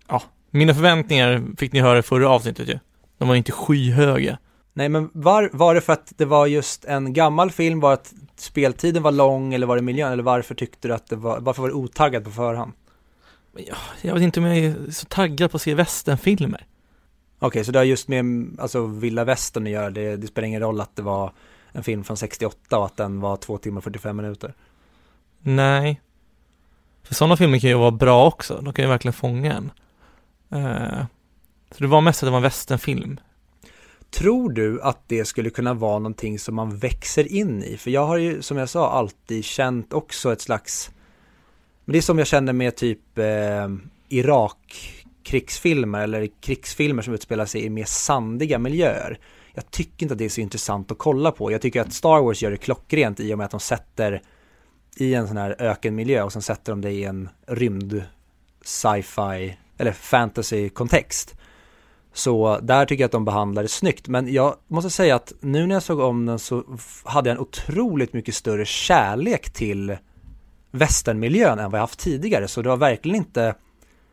S2: ja, mina förväntningar fick ni höra i förra avsnittet ju. De var inte skyhöga.
S1: Nej, men var, var det för att det var just en gammal film, var att speltiden var lång eller var det miljön? Eller varför tyckte du att det var, varför var du otaggad på förhand?
S2: Jag, jag vet inte om jag är så taggad på att se västernfilmer.
S1: Okej, okay, så det har just med alltså vilda västern att göra, det, det spelar ingen roll att det var en film från 68 och att den var två timmar och 45 minuter?
S2: Nej. För sådana filmer kan ju vara bra också, de kan ju verkligen fånga en. Uh, så det var mest att det var en västernfilm.
S1: Tror du att det skulle kunna vara någonting som man växer in i? För jag har ju, som jag sa, alltid känt också ett slags men det är som jag känner med typ eh, Irak-krigsfilmer eller krigsfilmer som utspelar sig i mer sandiga miljöer. Jag tycker inte att det är så intressant att kolla på. Jag tycker att Star Wars gör det klockrent i och med att de sätter i en sån här ökenmiljö och sen sätter de det i en rymd sci-fi eller fantasy-kontext. Så där tycker jag att de behandlar det snyggt. Men jag måste säga att nu när jag såg om den så hade jag en otroligt mycket större kärlek till västernmiljön än vad jag haft tidigare. Så det var verkligen inte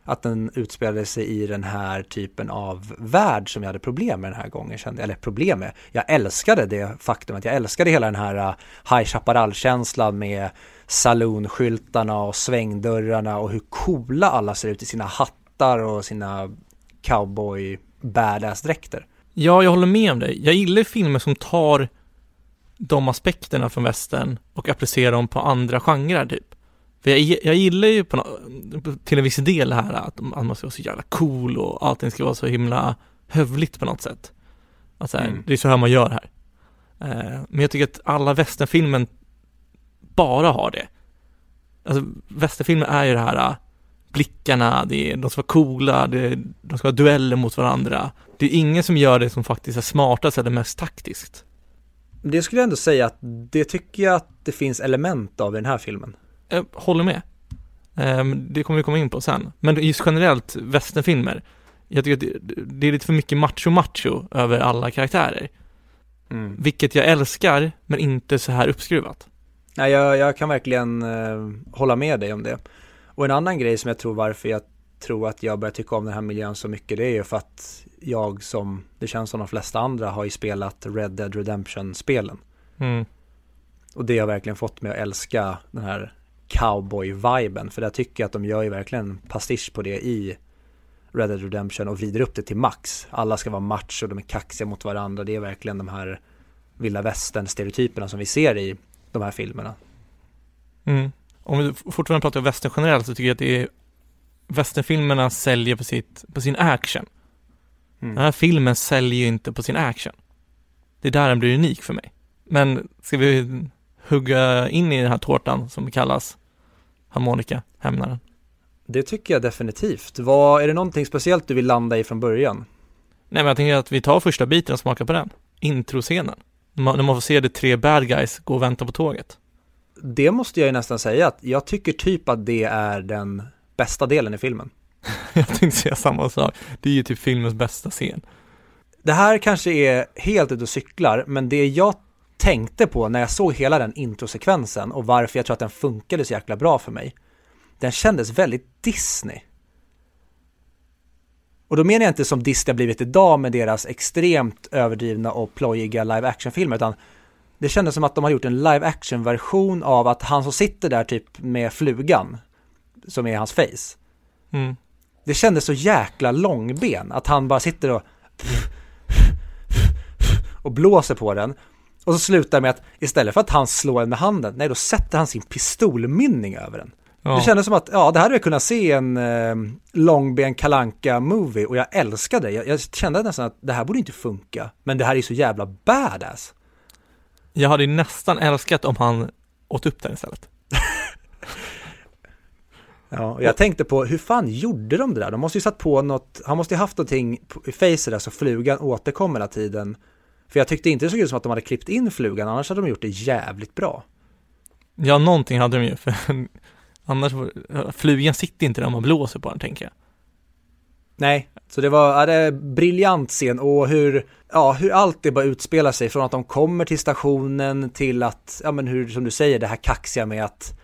S1: att den utspelade sig i den här typen av värld som jag hade problem med den här gången. Kände, eller problem med, jag älskade det faktum att jag älskade hela den här uh, High Chaparral-känslan med saloonskyltarna och svängdörrarna och hur coola alla ser ut i sina hattar och sina cowboy badass-dräkter.
S2: Ja, jag håller med om dig. Jag gillar filmer som tar de aspekterna från västern och applicerar dem på andra genrer typ. För jag, jag gillar ju på, till en viss del det här att, att man ska vara så jävla cool och allting ska vara så himla hövligt på något sätt. Alltså, mm. Det är så här man gör här. Eh, men jag tycker att alla västernfilmen bara har det. Alltså västernfilmer är ju det här äh, blickarna, det är, de ska vara coola, det, de ska ha dueller mot varandra. Det är ingen som gör det som faktiskt är smartast eller mest taktiskt.
S1: Det skulle jag ändå säga att det tycker jag att det finns element av i den här filmen.
S2: Jag håller med. Ehm, det kommer vi komma in på sen. Men just generellt västernfilmer, jag tycker att det är lite för mycket macho-macho över alla karaktärer. Mm. Vilket jag älskar, men inte så här uppskruvat.
S1: Nej, jag, jag kan verkligen eh, hålla med dig om det. Och en annan grej som jag tror varför jag tror att jag börjar tycka om den här miljön så mycket det är ju för att jag som, det känns som de flesta andra, har ju spelat Red Dead Redemption-spelen. Mm. Och det har verkligen fått mig att älska den här cowboy-viben. För där tycker jag att de gör ju verkligen pastisch på det i Red Dead Redemption och vrider upp det till max. Alla ska vara macho, de är kaxiga mot varandra. Det är verkligen de här vilda västern-stereotyperna som vi ser i de här filmerna.
S2: Mm. Om vi fortfarande pratar om västern generellt så tycker jag att det är västernfilmerna säljer på, sitt, på sin action. Mm. Den här filmen säljer ju inte på sin action. Det är där den blir unik för mig. Men ska vi hugga in i den här tårtan som kallas harmonika, hämnaren?
S1: Det tycker jag definitivt. Vad, är det någonting speciellt du vill landa i från början?
S2: Nej men jag tänker att vi tar första biten och smakar på den. Introscenen. När man får se de tre bad guys gå och vänta på tåget.
S1: Det måste jag ju nästan säga att jag tycker typ att det är den bästa delen i filmen.
S2: jag tänkte säga samma sak. Det är ju typ filmens bästa scen.
S1: Det här kanske är helt ute och cyklar, men det jag tänkte på när jag såg hela den introsekvensen och varför jag tror att den funkade så jäkla bra för mig. Den kändes väldigt Disney. Och då menar jag inte som Disney har blivit idag med deras extremt överdrivna och plojiga live action-filmer, utan det kändes som att de har gjort en live action-version av att han som sitter där typ med flugan, som är hans face. Mm. Det kändes så jäkla långben, att han bara sitter och och blåser på den. Och så slutar det med att istället för att han slår en med handen, nej då sätter han sin pistolmynning över den. Ja. Det kändes som att, ja, det här hade vi kunnat se en eh, långben kalanka movie och jag älskade det. Jag, jag, kände nästan att det här borde inte funka, men det här är så jävla badass.
S2: Jag hade nästan älskat om han åt upp den istället.
S1: ja, och jag tänkte på hur fan gjorde de det där? De måste ju satt på något, han måste ju haft någonting i facet där så flugan återkommer hela tiden. För jag tyckte inte det såg ut som att de hade klippt in flugan, annars hade de gjort det jävligt bra.
S2: Ja, någonting hade de ju, för Annars, flugan sitter inte där man blåser på den tänker jag.
S1: Nej, så det var ja, det briljant scen och hur, ja, hur allt det bara utspelar sig från att de kommer till stationen till att, ja men hur, som du säger, det här kaxiga med att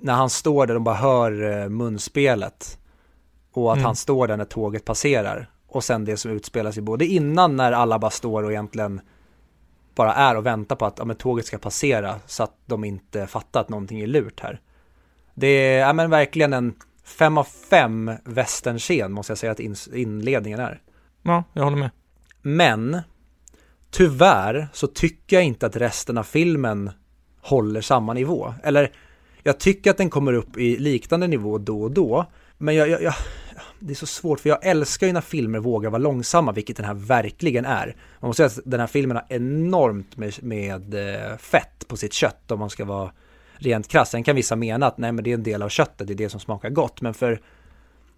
S1: när han står där, de bara hör eh, munspelet och att mm. han står där när tåget passerar och sen det som utspelar sig både innan när alla bara står och egentligen bara är och väntar på att ja, men tåget ska passera så att de inte fattar att någonting är lurt här. Det är ja, men verkligen en fem av fem västernscen måste jag säga att in, inledningen är.
S2: Ja, jag håller med.
S1: Men tyvärr så tycker jag inte att resten av filmen håller samma nivå. Eller jag tycker att den kommer upp i liknande nivå då och då. Men jag, jag, jag, det är så svårt för jag älskar ju när filmer vågar vara långsamma, vilket den här verkligen är. Man måste säga att den här filmen har enormt med, med eh, fett på sitt kött om man ska vara rent krass. Sen kan vissa mena att nej men det är en del av köttet, det är det som smakar gott. Men för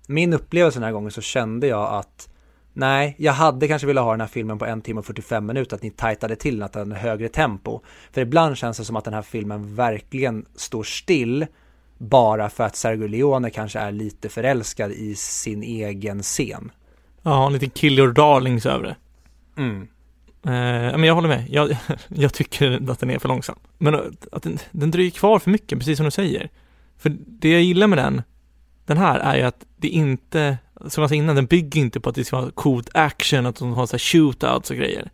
S1: min upplevelse den här gången så kände jag att nej, jag hade kanske velat ha den här filmen på en timme och 45 minuter, att ni tajtade till den, att den högre tempo. För ibland känns det som att den här filmen verkligen står still bara för att Sergio Leone kanske är lite förälskad i sin egen scen.
S2: Ja, en liten kill your darlings över det.
S1: Mm.
S2: Eh, men jag håller med. Jag, jag tycker att den är för långsam. Men att den, den dröjer kvar för mycket, precis som du säger. För det jag gillar med den, den här, är ju att det inte, som jag sa innan, den bygger inte på att det ska vara coolt action, att de har så här shootouts och grejer.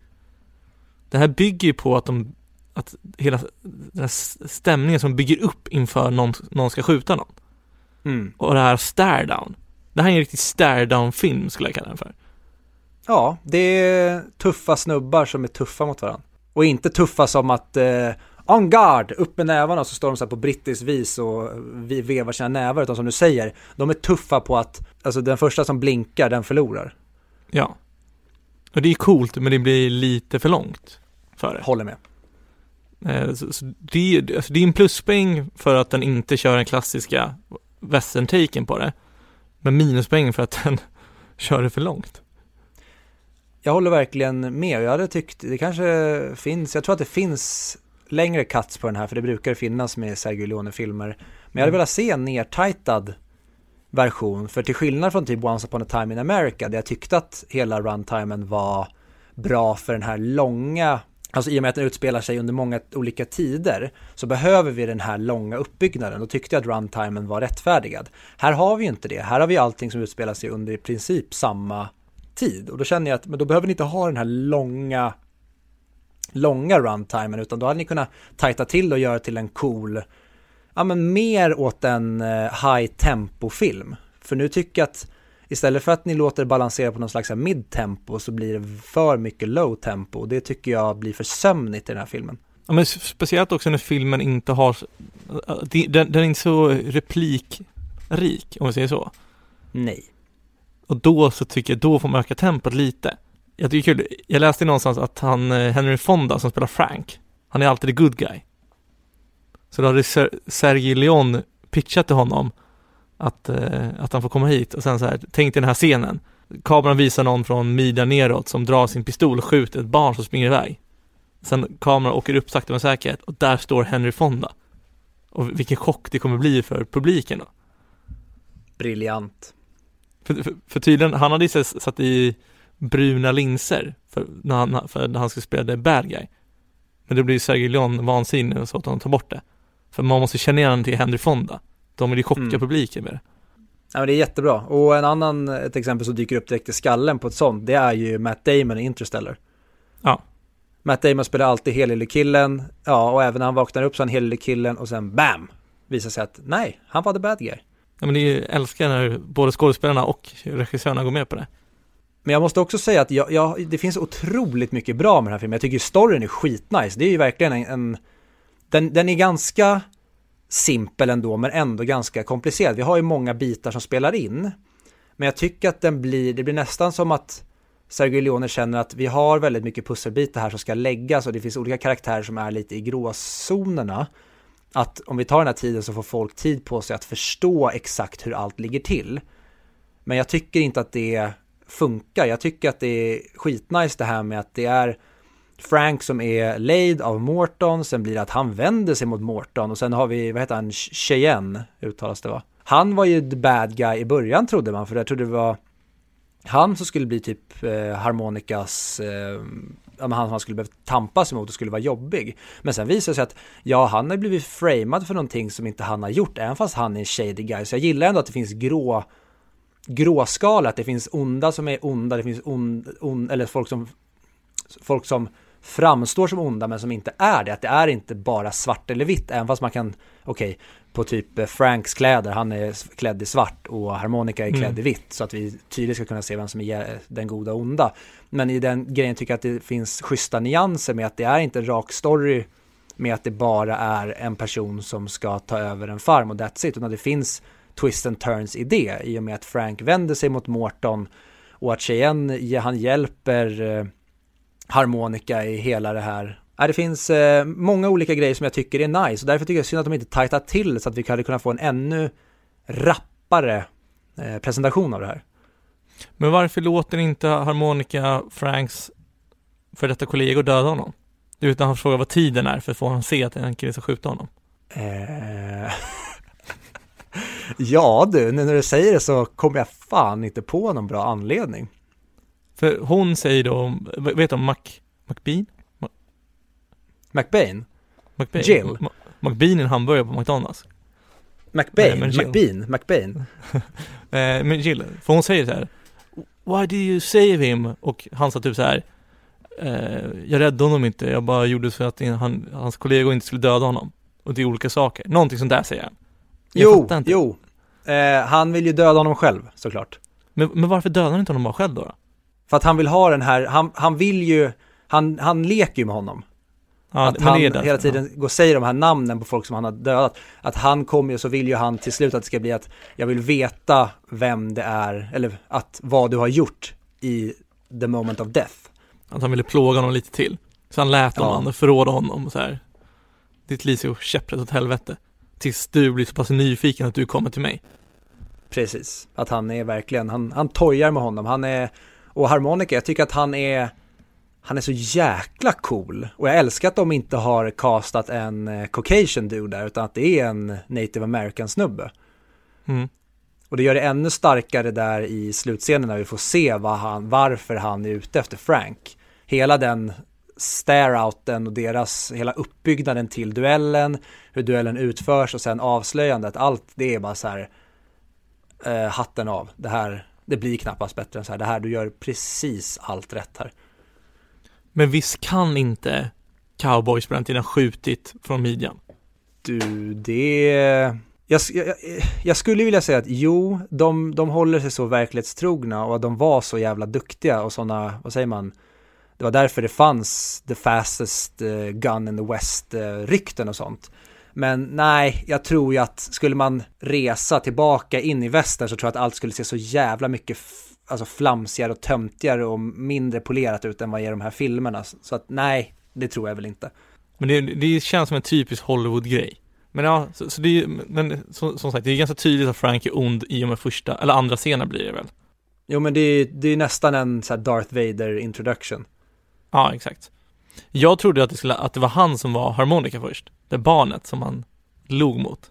S2: Det här bygger ju på att de, att hela den här stämningen som bygger upp inför någon, någon ska skjuta någon.
S1: Mm.
S2: Och det här stare down. Det här är en riktig stare down film skulle jag kalla den för.
S1: Ja, det är tuffa snubbar som är tuffa mot varandra. Och inte tuffa som att eh, on guard, upp med nävarna och så står de så här på brittiskt vis och vi vevar sina nävar. Utan som du säger, de är tuffa på att, alltså den första som blinkar, den förlorar.
S2: Ja. Och det är coolt, men det blir lite för långt för det.
S1: Håller med.
S2: Eh, Så, så det, är- alltså det är en pluspoäng för att den inte kör den klassiska western-taken på det. Men minuspoäng för att den kör det för långt.
S1: Jag håller verkligen med jag hade tyckt, det kanske finns, jag tror att det finns längre cuts på den här för det brukar finnas med Sergio Leone-filmer. Men jag hade
S2: Mm.
S1: velat se en nertajtad version för till skillnad från typ Once upon a time in America där jag tyckte att hela runtimen var bra för den här långa Alltså i och med att den utspelar sig under många olika tider så behöver vi den här långa uppbyggnaden. Då tyckte jag att runtimen var rättfärdigad. Här har vi ju inte det. Här har vi allting som utspelar sig under i princip samma tid. Och då känner jag att men då behöver ni inte ha den här långa långa runtimen utan då hade ni kunnat tajta till och göra till en cool ja men mer åt en eh, high tempo film. För nu tycker jag att istället för att ni låter det balansera på någon slags mid-tempo så blir det för mycket low tempo och det tycker jag blir för sömnigt i den här filmen.
S2: Ja, men speciellt också när filmen inte har, det- den, den är inte så replikrik, om vi säger så.
S1: Nej.
S2: Och då så tycker jag, då får man öka tempot lite. Jag tycker det är kul, jag läste någonstans att han, eh, Henry Fonda som spelar Frank, han är alltid the good guy. Så då hade Ser- Sergej Leon pitchat till honom att, eh, att han får komma hit och sen så här, tänk dig den här scenen. Kameran visar någon från midjan neråt som drar sin pistol och skjuter ett barn som springer iväg. Sen kameran åker upp sakta men säkert och där står Henry Fonda. Och vilken chock det kommer bli för publiken då.
S1: Briljant.
S2: För, för, för tydligen, han hade ju satt i bruna linser för när han, för när han skulle spela the bad guy. Men det blir Sergej Leon vansinnig och så att han tar bort det. För man måste känna igen till Henry Fonda. De vill ju chocka
S1: Mm.
S2: publiken med det.
S1: Ja, men det är jättebra. Och en annan, ett exempel som dyker upp direkt i skallen på ett sånt, det är ju Matt Damon i Interstellar.
S2: Ja.
S1: Matt Damon spelar alltid helylle-killen, ja, och även när han vaknar upp så är han helylle-killen och sen BAM! Visar sig att nej, han var the bad guy.
S2: Ja men det är ju, älskar när både skådespelarna och regissörerna går med på det.
S1: Men jag måste också säga att jag, jag, det finns otroligt mycket bra med den här filmen. Jag tycker storyn är skitnice. Det är ju verkligen en, en den, den är ganska simpel ändå, men ändå ganska komplicerad. Vi har ju många bitar som spelar in. Men jag tycker att den blir, det blir nästan som att Sergio Leone känner att vi har väldigt mycket pusselbitar här som ska läggas och det finns olika karaktärer som är lite i gråzonerna. Att om vi tar den här tiden så får folk tid på sig att förstå exakt hur allt ligger till. Men jag tycker inte att det funkar. Jag tycker att det är skitnice det här med att det är Frank som är lejd av Morton, sen blir det att han vänder sig mot Morton och sen har vi, vad heter han, Cheyenne uttalas det va? Han var ju the bad guy i början trodde man, för jag trodde det var han som skulle bli typ eh, harmonikas, eh, ja, men han som han skulle behöva tampas emot och skulle vara jobbig. Men sen visar det sig att ja, han har blivit framad för någonting som inte han har gjort, även fast han är en shady guy. Så jag gillar ändå att det finns grå gråskala, att det finns onda som är onda, det finns ond, ond, eller folk som folk som framstår som onda men som inte är det. Att det är inte bara svart eller vitt, även fast man kan, okej, okay, på typ eh, Franks kläder, han är klädd i svart och harmonika är klädd
S2: Mm.
S1: i vitt. Så att vi tydligt ska kunna se vem som är den goda och onda. Men i den grejen tycker jag att det finns schyssta nyanser med att det är inte en rak story med att det bara är en person som ska ta över en farm och that's it. Utan det finns twist and turns i det i och med att Frank vänder sig mot Morton och att Cheyenne, han hjälper eh, harmonika i hela det här. Det finns eh, många olika grejer som jag tycker är nice och därför tycker jag synd att de inte tajtar till så att vi hade kunnat få en ännu rappare eh, presentation av det här.
S2: Men varför låter inte harmonika Franks för detta kollegor döda honom? Utan han frågar vad tiden är för att få honom se att en kille ska skjuta honom.
S1: Eh... ja du, nu när du säger det så kommer jag fan inte på någon bra anledning.
S2: För hon säger då, vet du om Mac, McBean?
S1: McBain?
S2: McBain?
S1: Jill?
S2: Ma- McBean är en hamburgare på McDonalds.
S1: McBain?
S2: Nej.
S1: McBean? McBain?
S2: Eh, men Jill, för hon säger så här Why did you save him? Och han sa typ så här eh, Jag räddade honom inte, jag bara gjorde så att han, hans kollegor inte skulle döda honom. Och det är olika saker. Någonting sånt där säger han. Jag
S1: Jo,
S2: inte.
S1: jo. Eh, han vill ju döda honom själv, såklart.
S2: Men, men varför dödar han inte honom bara själv då? då?
S1: För att han vill ha den här, han, han vill ju, han, han leker ju med honom.
S2: Ja,
S1: att han
S2: därför.
S1: hela tiden går och säger de här namnen på folk som han har dödat. Att han kommer ju så vill ju han till slut att det ska bli att jag vill veta vem det är, eller att vad du har gjort i the moment of death.
S2: Att han ville plåga honom lite till. Så han lät
S1: Ja.
S2: honom, förråda honom så här. Ditt liv ska gå käpprätt åt helvete. Tills du blir så pass nyfiken att du kommer till mig.
S1: Precis, att han är verkligen, han, han tojar med honom. Han är, och harmonika, jag tycker att han är, han är så jäkla cool. Och jag älskar att de inte har castat en eh, Caucasian dude där, utan att det är en native american snubbe.
S2: Mm.
S1: Och det gör det ännu starkare där i slutscenen när vi får se vad han, varför han är ute efter Frank. Hela den stare-outen och deras, hela uppbyggnaden till duellen, hur duellen utförs och sen avslöjandet, allt det är bara så här eh, hatten av. Det här, det blir knappast bättre än så här. Det här, du gör precis allt rätt här.
S2: Men visst kan inte cowboys på den tiden skjutit från midjan?
S1: Du, det... Jag, jag, jag skulle vilja säga att jo, de, de håller sig så verklighetstrogna och att de var så jävla duktiga och sådana, vad säger man, det var därför det fanns the fastest eh, gun in the west eh, och sånt. Men nej, jag tror ju att skulle man resa tillbaka in i väster så tror jag att allt skulle se så jävla mycket alltså flamsigare och töntigare och mindre polerat ut än vad är de här filmerna. Så att nej, det tror jag väl inte.
S2: Men det, det känns som en typisk Hollywood-grej. Men ja, så, så det är men som, som sagt, det är ganska tydligt att Frank är ond i och med första, eller andra scenen blir det väl?
S1: Jo men det är, det är nästan en så Darth Vader introduction.
S2: Ja, exakt. Jag trodde att det, skulle, att det var han som var harmonika först. Det barnet som han log mot.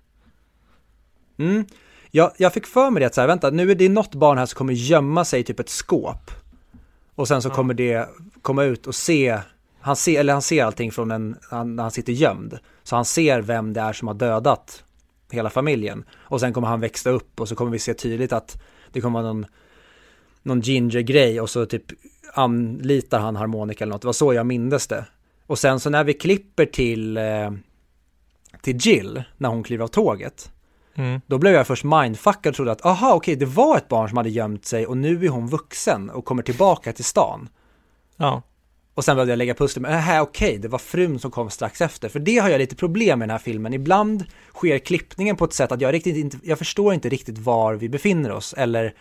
S1: Mm. Jag, jag fick för mig det att så här, vänta, nu är det något barn här som kommer gömma sig i typ ett skåp. Och sen så
S2: Ja.
S1: kommer det komma ut och se, han ser, eller han ser allting från en, han, när han sitter gömd. Så han ser vem det är som har dödat hela familjen. Och sen kommer han växa upp och så kommer vi se tydligt att det kommer vara någon, någon ginger-grej och så typ anlitar han harmonika eller något. Det var så jag mindes det. Och sen så när vi klipper till, eh, till Jill, när hon kliver av tåget.
S2: Mm.
S1: Då blev jag först mindfuckad och trodde att aha okej det var ett barn som hade gömt sig och nu är hon vuxen och kommer tillbaka till stan.
S2: Ja.
S1: Och sen började jag lägga pussel med, äh, okej det var frun som kom strax efter. För det har jag lite problem med den här filmen. Ibland sker klippningen på ett sätt att jag riktigt inte, jag förstår inte riktigt var vi befinner oss. Eller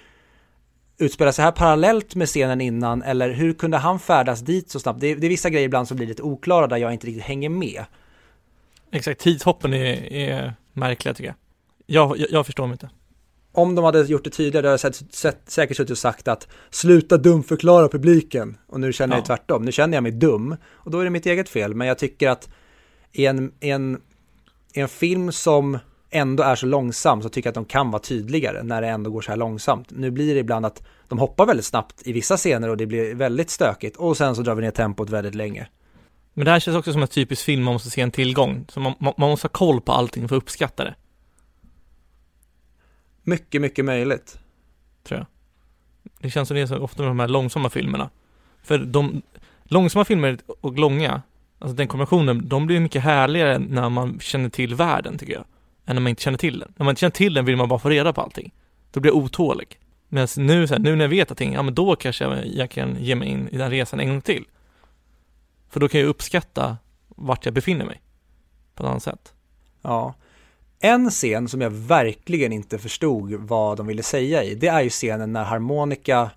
S1: utspelar sig här parallellt med scenen innan eller hur kunde han färdas dit så snabbt? Det, det är vissa grejer ibland som blir lite oklara där jag inte riktigt hänger med.
S2: Exakt, tidshoppen är, är märkliga tycker jag. Jag, jag, jag förstår mig inte.
S1: om de hade gjort det tydligare, då hade jag sett, säkert suttit och sagt att sluta dumförklara publiken. Och nu känner jag
S2: Ja.
S1: tvärtom. Nu känner jag mig dum. Och då är det mitt eget fel. Men jag tycker att i en, i en, i en film som ändå är så långsam så tycker jag att de kan vara tydligare när det ändå går så här långsamt. Nu blir det ibland att de hoppar väldigt snabbt i vissa scener och det blir väldigt stökigt. Och sen så drar vi ner tempot väldigt länge.
S2: Men det här känns också som en typisk film man måste se en tillgång. Så man, man, måste ha koll på allting för att uppskatta det,
S1: Mycket, mycket möjligt.
S2: tror jag. Det känns som det är så ofta med de här långsamma filmerna. För de långsamma filmer och långa, alltså den kombinationen, de blir mycket härligare när man känner till världen tycker jag. Än när man inte känner till den. När man inte känner till den vill man bara få reda på allting. Då blir jag otålig. Medan nu, så här, nu när jag vet allting, ja men då kanske jag, jag kan ge mig in i den resan en gång till. För då kan jag uppskatta vart jag befinner mig. På ett annat sätt.
S1: Ja. En scen som jag verkligen inte förstod vad de ville säga i, det är ju scenen när harmonika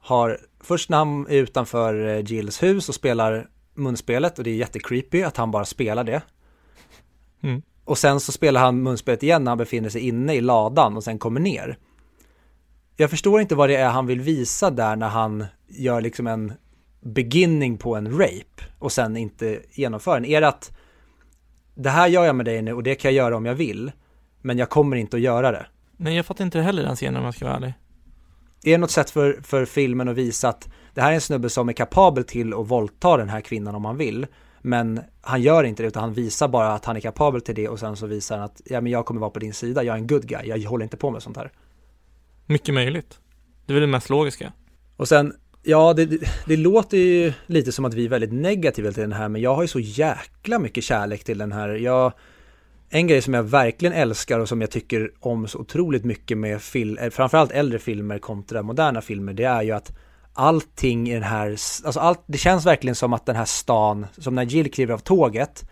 S1: har, först när han är utanför eh, Jills hus och spelar munspelet och det är jättecreepy att han bara spelar det.
S2: Mm.
S1: Och sen så spelar han munspelet igen när han befinner sig inne i ladan och sen kommer ner. Jag förstår inte vad det är han vill visa där när han gör liksom en beginning på en rape och sen inte genomför den. Är det att det här gör jag med dig nu och det kan jag göra om jag vill, men jag kommer inte att göra det.
S2: Nej, jag fattar inte heller den scenen om jag ska vara ärlig.
S1: är det något sätt för, för filmen att visa att det här är en snubbe som är kapabel till att våldta den här kvinnan om han vill. Men han gör inte det utan han visar bara att han är kapabel till det och sen så visar han att ja, men jag kommer vara på din sida, jag är en good guy, jag håller inte på med sånt här.
S2: Mycket möjligt. Det är väl det mest logiska.
S1: Och sen, ja det, det, det låter ju lite som att vi är väldigt negativa till den här men jag har ju så jäkla mycket kärlek till den här. Jag, en grej som jag verkligen älskar och som jag tycker om så otroligt mycket med film, eh, framförallt äldre filmer kontra moderna filmer, det är ju att allting i den här, alltså allt, det känns verkligen som att den här stan, som när Jill kliver av tåget,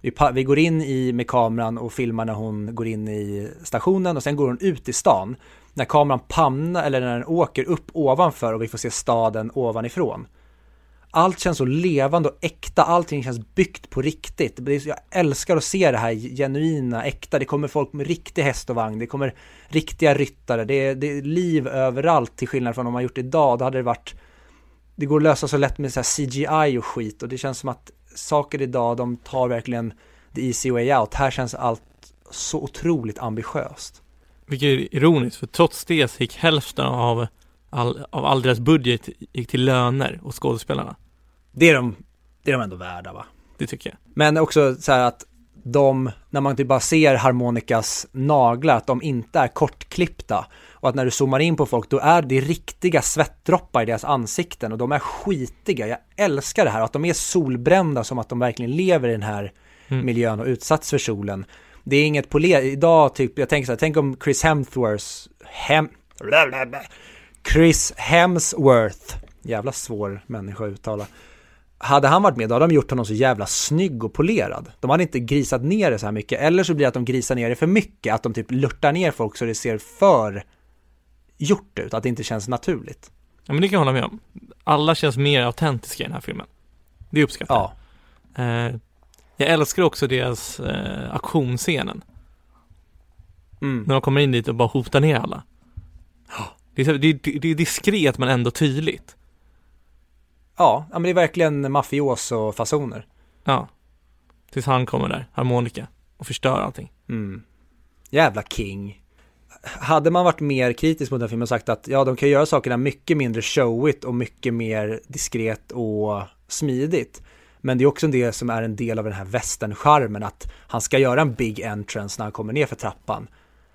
S1: vi, vi går in i med kameran och filmar när hon går in i stationen och sen går hon ut i stan. När kameran pamnar eller när den åker upp ovanför och vi får se staden ovanifrån allt känns så levande och äkta, allting känns byggt på riktigt. Jag älskar att se det här genuina, äkta. Det kommer folk med riktig häst och vagn, det kommer riktiga ryttare, det är, det är liv överallt till skillnad från om man gjort idag. Då hade det varit, det går att lösa så lätt med så CGI och skit och det känns som att saker idag, de tar verkligen the easy way out. Här känns allt så otroligt ambitiöst.
S2: Vilket är ironiskt, för trots det så gick hälften av all, av all deras budget gick till löner och skådespelarna.
S1: Det är de, det är de ändå värda va?
S2: Det tycker jag.
S1: Men också så här att de, när man typ bara ser harmonikas naglar, att de inte är kortklippta. Och att när du zoomar in på folk, då är det riktiga svettdroppar i deras ansikten och de är skitiga. Jag älskar det här, att de är solbrända som att de verkligen lever i den här mm. miljön och utsatts för solen. Det är inget poler, idag typ, jag tänker så här, tänk om Chris Hemsworth, Hem, Chris Hemsworth, jävla svår människa att uttala hade han varit med då hade de gjort honom så jävla snygg och polerad. De hade inte grisat ner det så här mycket. Eller så blir det att de grisar ner det för mycket. Att de typ lurtar ner folk så det ser för gjort ut. Att det inte känns naturligt.
S2: Ja men det kan jag hålla med om. Alla känns mer autentiska i den här filmen. Det uppskattar
S1: jag.
S2: Ja. Eh, jag älskar också deras eh, aktionsscenen. Mm. När de kommer in dit och bara hotar ner alla. Det är, det, det är diskret men ändå tydligt.
S1: Ja, men det är verkligen mafioso-fasoner.
S2: Ja. Tills han kommer där, harmonika, och förstör allting.
S1: Mm. Jävla king. Hade man varit mer kritisk mot den filmen och sagt att ja, de kan göra sakerna mycket mindre showigt och mycket mer diskret och smidigt. Men det är också del som är en del av den här västern-charmen att han ska göra en big entrance när han kommer ner för trappan.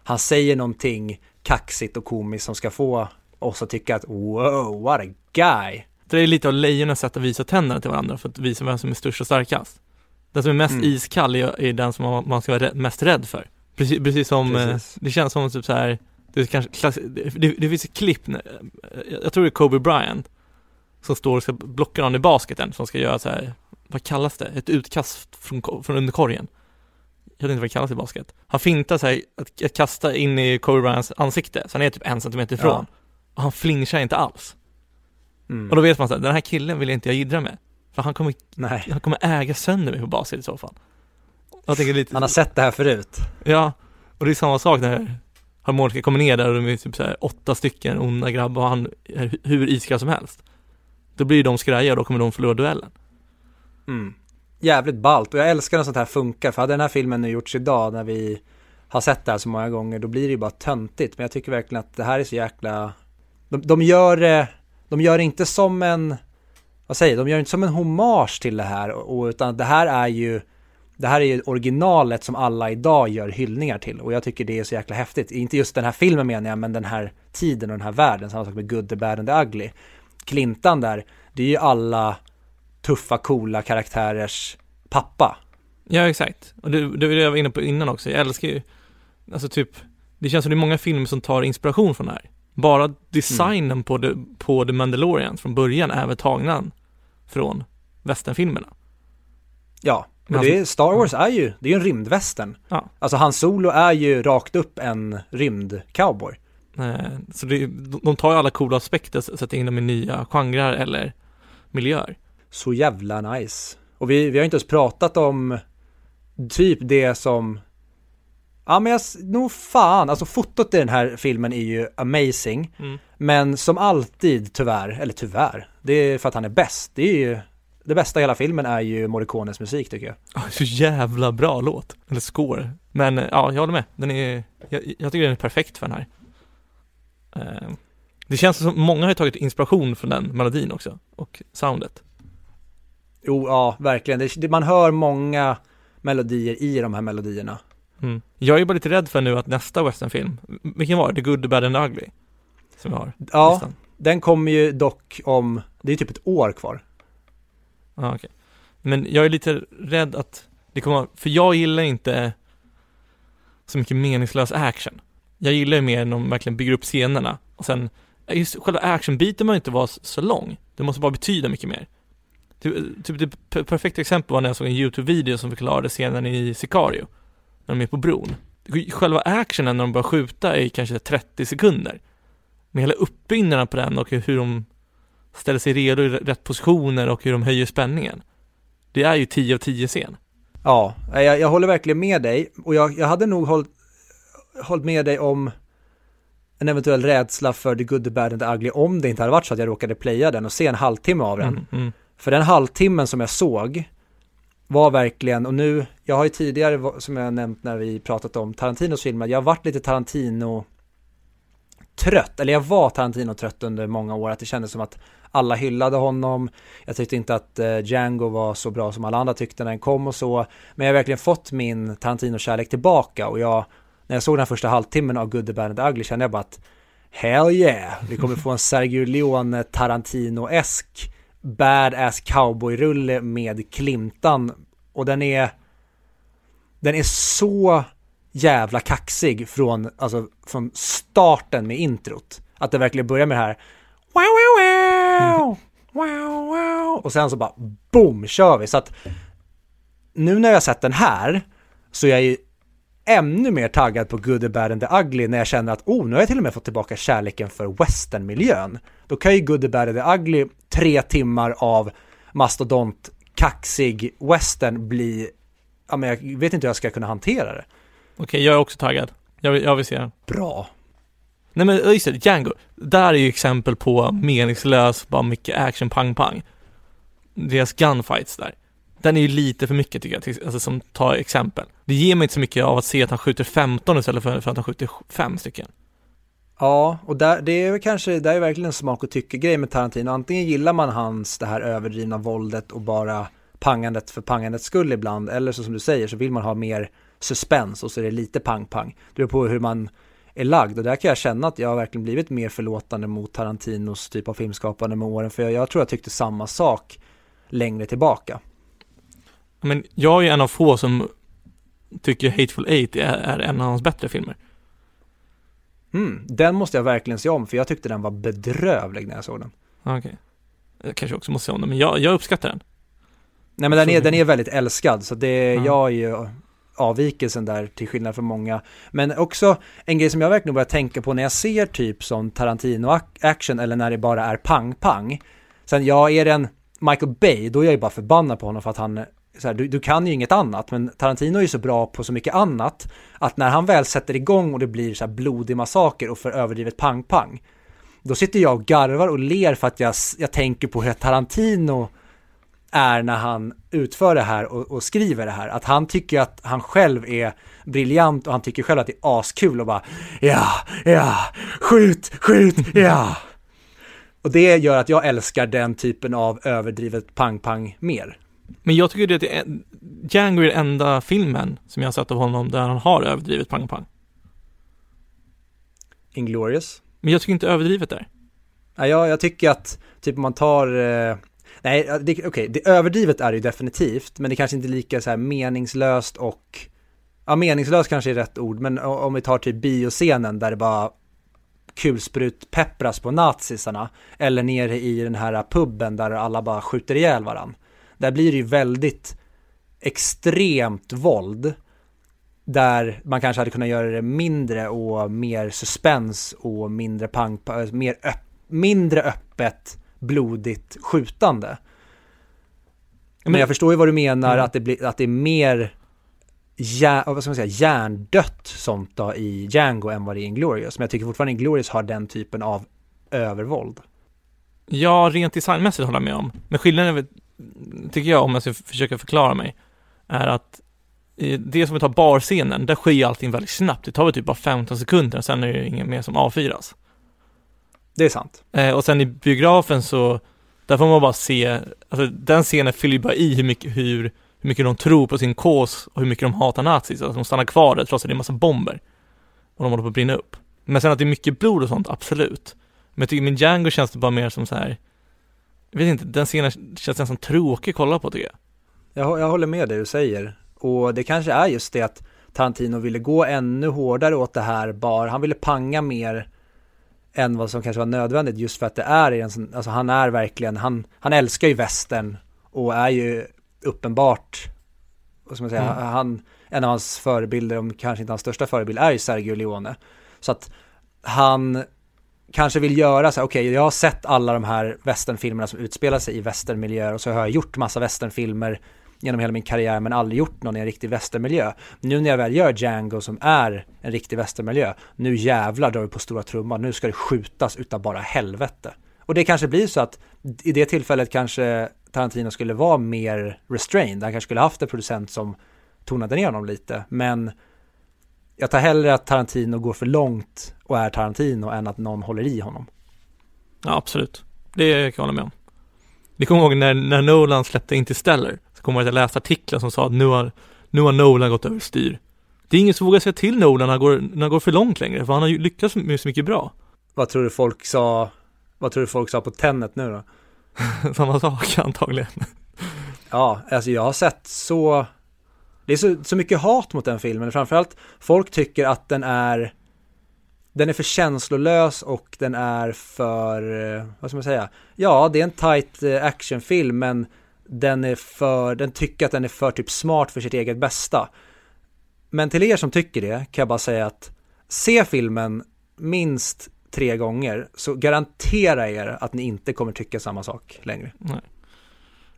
S1: Han säger någonting kaxigt och komiskt som ska få oss att tycka att wow, what a guy.
S2: Det är lite av lejonens sätt att visa tänderna till varandra för att visa vem som är störst och starkast. Den som är mest mm. iskall är, är, den som man ska vara mest rädd för. Precis, precis som, eh, precis. det känns som typ så här, det, kanske, det, det, finns ett klipp, när, jag tror det är Kobe Bryant, som står och ska blocka någon i basketen, som ska göra så här, vad kallas det? Ett utkast från, från underkorgen. Jag vet inte vad det kallas i basket. Han fintar sig att, att kasta in i Kobe Bryants ansikte, så han är typ en centimeter ifrån. Ja. Och han flinchar inte alls. Mm. Och då vet man så här, den här killen vill inte jag jiddra med. För han kommer, Nej. han kommer äga sönder mig på basen i så fall.
S1: Jag tänker lite, han har sett det här förut.
S2: Ja, och det är samma sak när harmonika kommer ner där och de är typ så här åtta stycken onda grabbar och han är hur iskall som helst. Då blir de skraja och då kommer de förlora duellen.
S1: Mm. Jävligt ballt och jag älskar när sånt här funkar. För hade den här filmen nu gjorts idag när vi har sett det här så många gånger då blir det ju bara töntigt. Men jag tycker verkligen att det här är så jäkla de, de gör det de gör inte som en, vad säger de gör inte som en hommage till det här, och, utan det här är ju, det här är ju originalet som alla idag gör hyllningar till. Och jag tycker det är så jäkla häftigt. Inte just den här filmen menar jag, men den här tiden och den här världen, samma sak med Good, the Bad and the Ugly. Klintan där, det är ju alla tuffa, coola karaktärers pappa.
S2: Ja, exakt. Och det, det var det jag var inne på innan också. Jag älskar ju, alltså typ, det känns som det är många filmer som tar inspiration från det här. Bara designen mm. på, the, på The Mandalorian från början är väl tagna från västernfilmerna.
S1: Ja, men det är, Star Wars är ju, det är ju en rymdvästern. Ja. Alltså Han Solo är ju rakt upp en rymdcowboy.
S2: Eh, så det, de tar ju alla coola aspekter, och sätter in dem i nya genrer eller miljöer.
S1: Så jävla nice. Och vi, vi har inte ens pratat om typ det som Ja men jag, nog fan, alltså fotot i den här filmen är ju amazing. Mm. Men som alltid tyvärr, eller tyvärr, det är för att han är bäst. Det är ju, det bästa i hela filmen är ju Morricones musik tycker jag.
S2: Så jävla bra låt, eller score. Men ja, jag håller med. Den är, jag, jag tycker den är perfekt för den här. Uh, Det känns som många har tagit inspiration från den melodin också, och soundet.
S1: Jo, ja, verkligen. Det, det, man hör många melodier i de här melodierna.
S2: Mm. Jag är bara lite rädd för nu att nästa westernfilm, vilken var det? The Good, The Bad and The Ugly? Som vi har.
S1: Ja,
S2: listan.
S1: den kommer ju dock om, det är typ ett år kvar.
S2: Ja, okej. Men jag är lite rädd att det kommer, för jag gillar inte så mycket meningslös action. Jag gillar ju mer när de verkligen bygger upp scenerna och sen, just själva actionbiten behöver inte vara så lång. Det måste bara betyda mycket mer. Typ, typ det per- perfekta exempel var när jag såg en YouTube-video som förklarade scenen i Sicario, när de är på bron. Själva actionen när de börjar skjuta är kanske 30 sekunder. Men hela uppbyggnaden på den och hur de ställer sig redo i rätt positioner och hur de höjer spänningen. Det är ju 10 av 10 scen.
S1: Ja, jag, jag håller verkligen med dig och jag, jag hade nog hållit, hållit med dig om en eventuell rädsla för The Good, The Bad and The Ugly om det inte hade varit så att jag råkade playa den och se en halvtimme av den.
S2: Mm, mm.
S1: För den halvtimmen som jag såg var verkligen, och nu, jag har ju tidigare, som jag nämnt när vi pratat om Tarantinos filmer, jag har varit lite Tarantino trött, eller jag var Tarantino trött under många år, att det kändes som att alla hyllade honom, jag tyckte inte att eh, Django var så bra som alla andra tyckte när den kom och så, men jag har verkligen fått min Tarantino-kärlek tillbaka och jag, när jag såg den första halvtimmen av Good, The Bad and The Ugly kände jag bara att Hell yeah, vi kommer få en Sergio Leone Tarantino-esk badass cowboyrulle med Klimtan och den är den är så jävla kaxig från, alltså, från starten med introt. Att det verkligen börjar med det här wow, wow, wow, wow, wow. och sen så bara boom kör vi. Så att nu när jag har sett den här så är jag ju ännu mer taggad på Good, the Bad and the Ugly när jag känner att oh, nu har jag till och med fått tillbaka kärleken för westernmiljön. Då kan ju Good, the Bad the Ugly tre timmar av mastodont kaxig western bli, ja men jag vet inte hur jag ska kunna hantera det.
S2: Okej, jag är också taggad. Jag vill, jag vill se den.
S1: Bra.
S2: Nej men just det, Django. Där är ju exempel på meningslös, bara mycket action, pang pang. Deras gunfights där. Den är ju lite för mycket tycker jag, alltså som tar exempel. Det ger mig inte så mycket av att se att han skjuter 15 istället för, för att han skjuter 5 stycken.
S1: Ja, och där, det är kanske, där är verkligen en smak och tycke-grej med Tarantino. Antingen gillar man hans, det här överdrivna våldet och bara pangandet för pangandets skull ibland, eller så som du säger så vill man ha mer suspens och så är det lite pang-pang. Det beror på hur man är lagd och där kan jag känna att jag har verkligen blivit mer förlåtande mot Tarantinos typ av filmskapande med åren, för jag, jag tror jag tyckte samma sak längre tillbaka.
S2: Men jag är en av få som tycker Hateful Eight är, är en av hans bättre filmer.
S1: Mm, den måste jag verkligen se om, för jag tyckte den var bedrövlig när jag såg den.
S2: Okej. Jag kanske också måste se om den, men jag, jag uppskattar den.
S1: Nej men den är, den är väldigt älskad så det,
S2: Ja.
S1: jag är ju avvikelsen där till skillnad från många. Men också en grej som jag verkligen börjar tänka på när jag ser typ som Tarantino-action eller när det bara är pang-pang. Sen jag är en Michael Bay, då är jag ju bara förbannad på honom för att han så här, du, du kan ju inget annat, men Tarantino är ju så bra på så mycket annat att när han väl sätter igång och det blir så här blodig massaker och för överdrivet pang-pang, då sitter jag och garvar och ler för att jag, jag tänker på hur Tarantino är när han utför det här och, och skriver det här. Att han tycker att han själv är briljant och han tycker själv att det är askul och bara ja, ja, skjut, skjut, ja. Och det gör att jag älskar den typen av överdrivet pang-pang mer.
S2: Men jag tycker det är, Django är den enda filmen som jag har sett av honom där han har överdrivet pang pang.
S1: Inglourious.
S2: Men jag tycker inte överdrivet där.
S1: Ja, jag, jag tycker att typ om man tar eh, Nej, okej, det överdrivet är det ju definitivt, men det kanske inte är lika så här meningslöst och Ja, meningslöst kanske är rätt ord, men om vi tar typ bioscenen där det bara kulsprut peppras på nazisarna eller nere i den här puben där alla bara skjuter ihjäl varann. Där blir det ju väldigt extremt våld där man kanske hade kunnat göra det mindre och mer suspens och mindre pang, mer öpp, mindre öppet blodigt skjutande. Men,
S2: Men-
S1: jag förstår ju vad du menar,
S2: Mm.
S1: att, det blir, att det är mer hjär, vad ska man säga, hjärndött sånt då i Django än vad det är i Inglourious. Men jag tycker fortfarande Inglourious har den typen av övervåld.
S2: Ja, rent designmässigt håller jag med om. Men skillnaden, är väl- tycker jag, om jag ska försöka förklara mig, är att det som vi tar barscenen, där sker allting väldigt snabbt. Det tar väl typ bara 15 sekunder och sen är det inget mer som avfyras.
S1: Det är sant.
S2: Eh, och sen i biografen så, där får man bara se, alltså den scenen fyller ju bara i hur mycket, hur, hur mycket de tror på sin kås och hur mycket de hatar nazis. Alltså de stannar kvar där trots att det är en massa bomber. Och de håller på att brinna upp. Men sen att det är mycket blod och sånt, absolut. Men jag tycker min Django känns det bara mer som så här. Jag vet inte, den scenen känns nästan tråkig att kolla på tycker jag.
S1: jag. Jag håller med det du säger. Och det kanske är just det att Tarantino ville gå ännu hårdare åt det här bara. Han ville panga mer än vad som kanske var nödvändigt just för att det är en sån, alltså han är verkligen, han, han älskar ju västern och är ju uppenbart, vad ska man säga,
S2: Mm.
S1: han, en av hans förebilder, om kanske inte hans största förebild, är ju Sergio Leone. Så att han kanske vill göra så här, okej, jag har sett alla de här västernfilmerna som utspelar sig i västernmiljöer och så har jag gjort massa västernfilmer genom hela min karriär men aldrig gjort någon i en riktig västernmiljö. Nu när jag väl gör Django som är en riktig västernmiljö, nu jävlar drar vi på stora trumman, nu ska det skjutas utav bara helvete. Och det kanske blir så att i det tillfället kanske Tarantino skulle vara mer restrained, han kanske skulle haft en producent som tonade ner honom lite, men jag tar hellre att Tarantino går för långt och är Tarantino än att någon håller i honom.
S2: Ja, absolut. Det kan jag hålla med om. Ni kommer ihåg när, när Nolan släppte Interstellar? Så kommer jag att jag läste artiklar som sa att nu har, nu har Nolan gått över styr. Det är ingen som vågar säga till Nolan när han går, när han går för långt längre, för han har ju lyckats med så mycket bra.
S1: Vad tror du folk sa, vad tror du folk sa på Tenet nu då?
S2: Samma sak antagligen.
S1: Ja, alltså jag har sett så det är så, så mycket hat mot den filmen, framförallt folk tycker att den är Den är för känslolös och den är för, eh, vad ska man säga? Ja, det är en tight eh, actionfilm men den är för, den tycker att den är för typ smart för sitt eget bästa. Men till er som tycker det kan jag bara säga att se filmen minst tre gånger så garantera er att ni inte kommer tycka samma sak längre.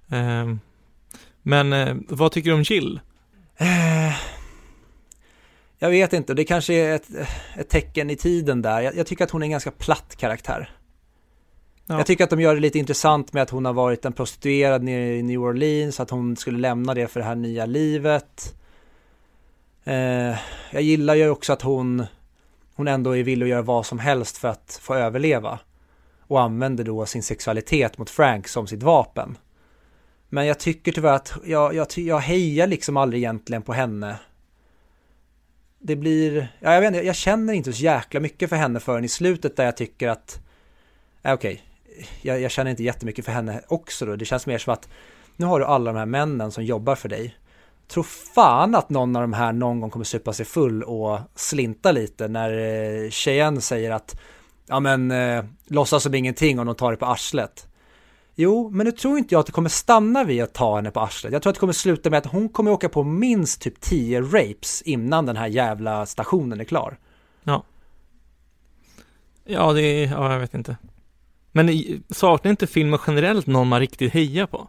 S2: Ehm, men eh, vad tycker du om Jill?
S1: Eh, jag vet inte, det kanske är ett, ett tecken i tiden där. Jag, jag tycker att hon är en ganska platt karaktär.
S2: Ja.
S1: Jag tycker att de gör det lite intressant med att hon har varit en prostituerad nere i New Orleans, att hon skulle lämna det för det här nya livet. Eh, jag gillar ju också att hon, hon ändå är villig att göra vad som helst för att få överleva. Och använder då sin sexualitet mot Frank som sitt vapen. Men jag tycker tyvärr att jag, jag, jag hejar liksom aldrig egentligen på henne. Det blir, ja, jag vet inte, jag känner inte så jäkla mycket för henne förrän i slutet där jag tycker att, äh, okej, jag, jag känner inte jättemycket för henne också då. Det känns mer som att nu har du alla de här männen som jobbar för dig. Tror fan att någon av de här någon gång kommer supa sig full och slinta lite när eh, Cheyenne säger att ja men eh, låtsas som ingenting om de tar det på arslet. Jo, men nu tror inte jag att det kommer stanna vid att ta henne på arslet. Jag tror att det kommer sluta med att hon kommer åka på minst typ 10 rapes innan den här jävla stationen är klar.
S2: Ja, det är, ja jag vet inte. Men saknar inte filmen generellt någon man riktigt hejar på?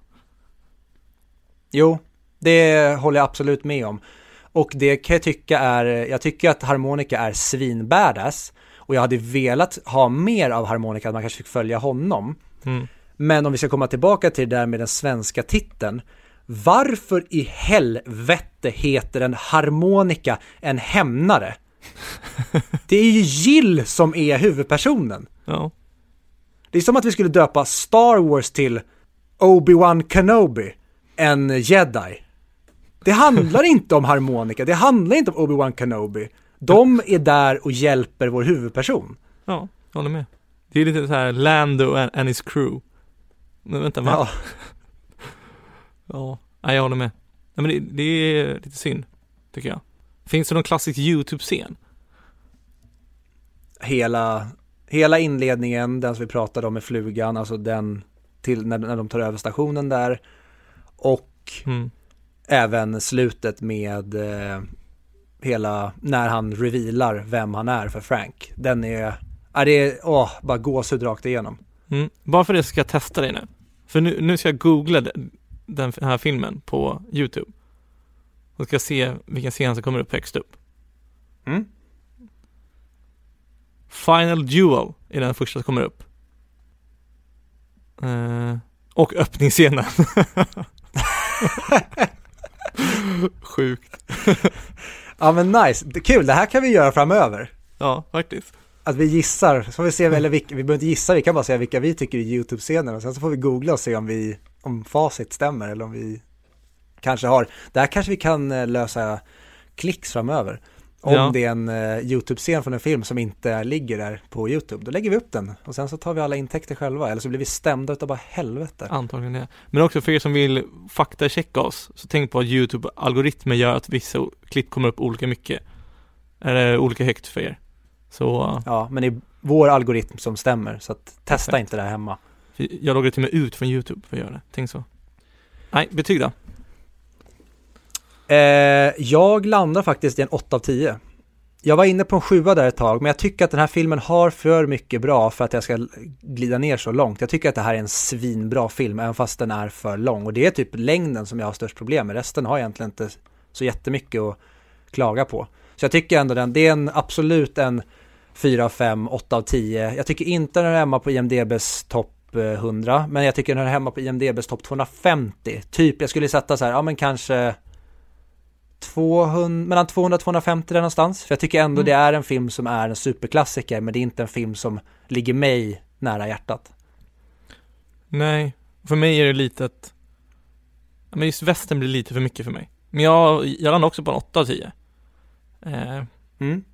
S1: Jo, det håller jag absolut med om. Och det kan jag tycka är, jag tycker att harmonika är svinbadass. Och jag hade velat ha mer av harmonika, att man kanske fick följa honom.
S2: Mm.
S1: Men om vi ska komma tillbaka till det där med den svenska titeln. Varför i helvete heter en harmonika en hämnare? Det är ju Jill som är huvudpersonen.
S2: Ja.
S1: Det är som att vi skulle döpa Star Wars till Obi-Wan Kenobi, en jedi. Det handlar inte om harmonika, det handlar inte om Obi-Wan Kenobi. De är där och hjälper vår huvudperson.
S2: Ja, jag håller med. Det är lite så här Lando and, and his crew. Men vänta, va?
S1: Ja,
S2: Ja, jag håller med. Nej, men det, det är lite synd, tycker jag. Finns det någon klassisk YouTube-scen?
S1: hela, hela inledningen, den som vi pratade om med flugan, alltså den till när, när de tar över stationen där. Och
S2: Mm.
S1: även slutet med eh, hela, när han revealar vem han är för Frank. Den är, är det åh, bara gåshud rakt igenom.
S2: Mm. Bara för det ska jag testa dig nu. För nu, nu ska jag googla den, den här filmen på YouTube. Och ska se vilken scen som kommer upp högst upp.
S1: Mm.
S2: Final Duel är den första som kommer upp. Eh, och öppningsscenen. Sjukt.
S1: Ja men nice, kul, det här kan vi göra framöver.
S2: Ja, faktiskt.
S1: Att vi gissar, så får vi se, eller vilka, vi behöver inte gissa, vi kan bara säga vilka vi tycker är YouTube-scener och sen så får vi googla och se om vi, om facit stämmer eller om vi kanske har, där kanske vi kan eh, lösa klicks framöver. Om
S2: Ja.
S1: det är en uh, YouTube-scen från en film som inte ligger där på YouTube, då lägger vi upp den och sen så tar vi alla intäkter själva, eller så blir vi stämda utav bara helvete.
S2: Antagligen det. Men också för er som vill faktachecka oss, så tänk på att YouTube-algoritmer gör att vissa klipp kommer upp olika mycket. Eller olika högt för er. Så
S1: Ja, men det är vår algoritm som stämmer, så att testa
S2: Perfekt.
S1: inte det här hemma.
S2: jag loggar till och med ut från YouTube för att göra det. Tänk så. Nej, betyg då?
S1: Eh, jag landar faktiskt i en 8 av 10. Jag var inne på en 7 där ett tag, men jag tycker att den här filmen har för mycket bra för att jag ska glida ner så långt. Jag tycker att det här är en svinbra film, även fast den är för lång. Och det är typ längden som jag har störst problem med. Resten har egentligen inte så jättemycket att klaga på. Så jag tycker ändå den, det är en absolut en 4 av 5, 8 av 10. Jag tycker inte den är hemma på IMDBs topp eh, 100, men jag tycker den är hemma på IMDBs topp 250. Typ, jag skulle sätta så här, ja men kanske 200, mellan 200 och 250 där någonstans. För jag tycker ändå
S2: Mm.
S1: det är en film som är en superklassiker, men det är inte en film som ligger mig nära hjärtat.
S2: Nej, för mig är det lite att Men just västern blir lite för mycket för mig. Men jag, jag landar också på en 8 av 10. Eh,
S1: Mm.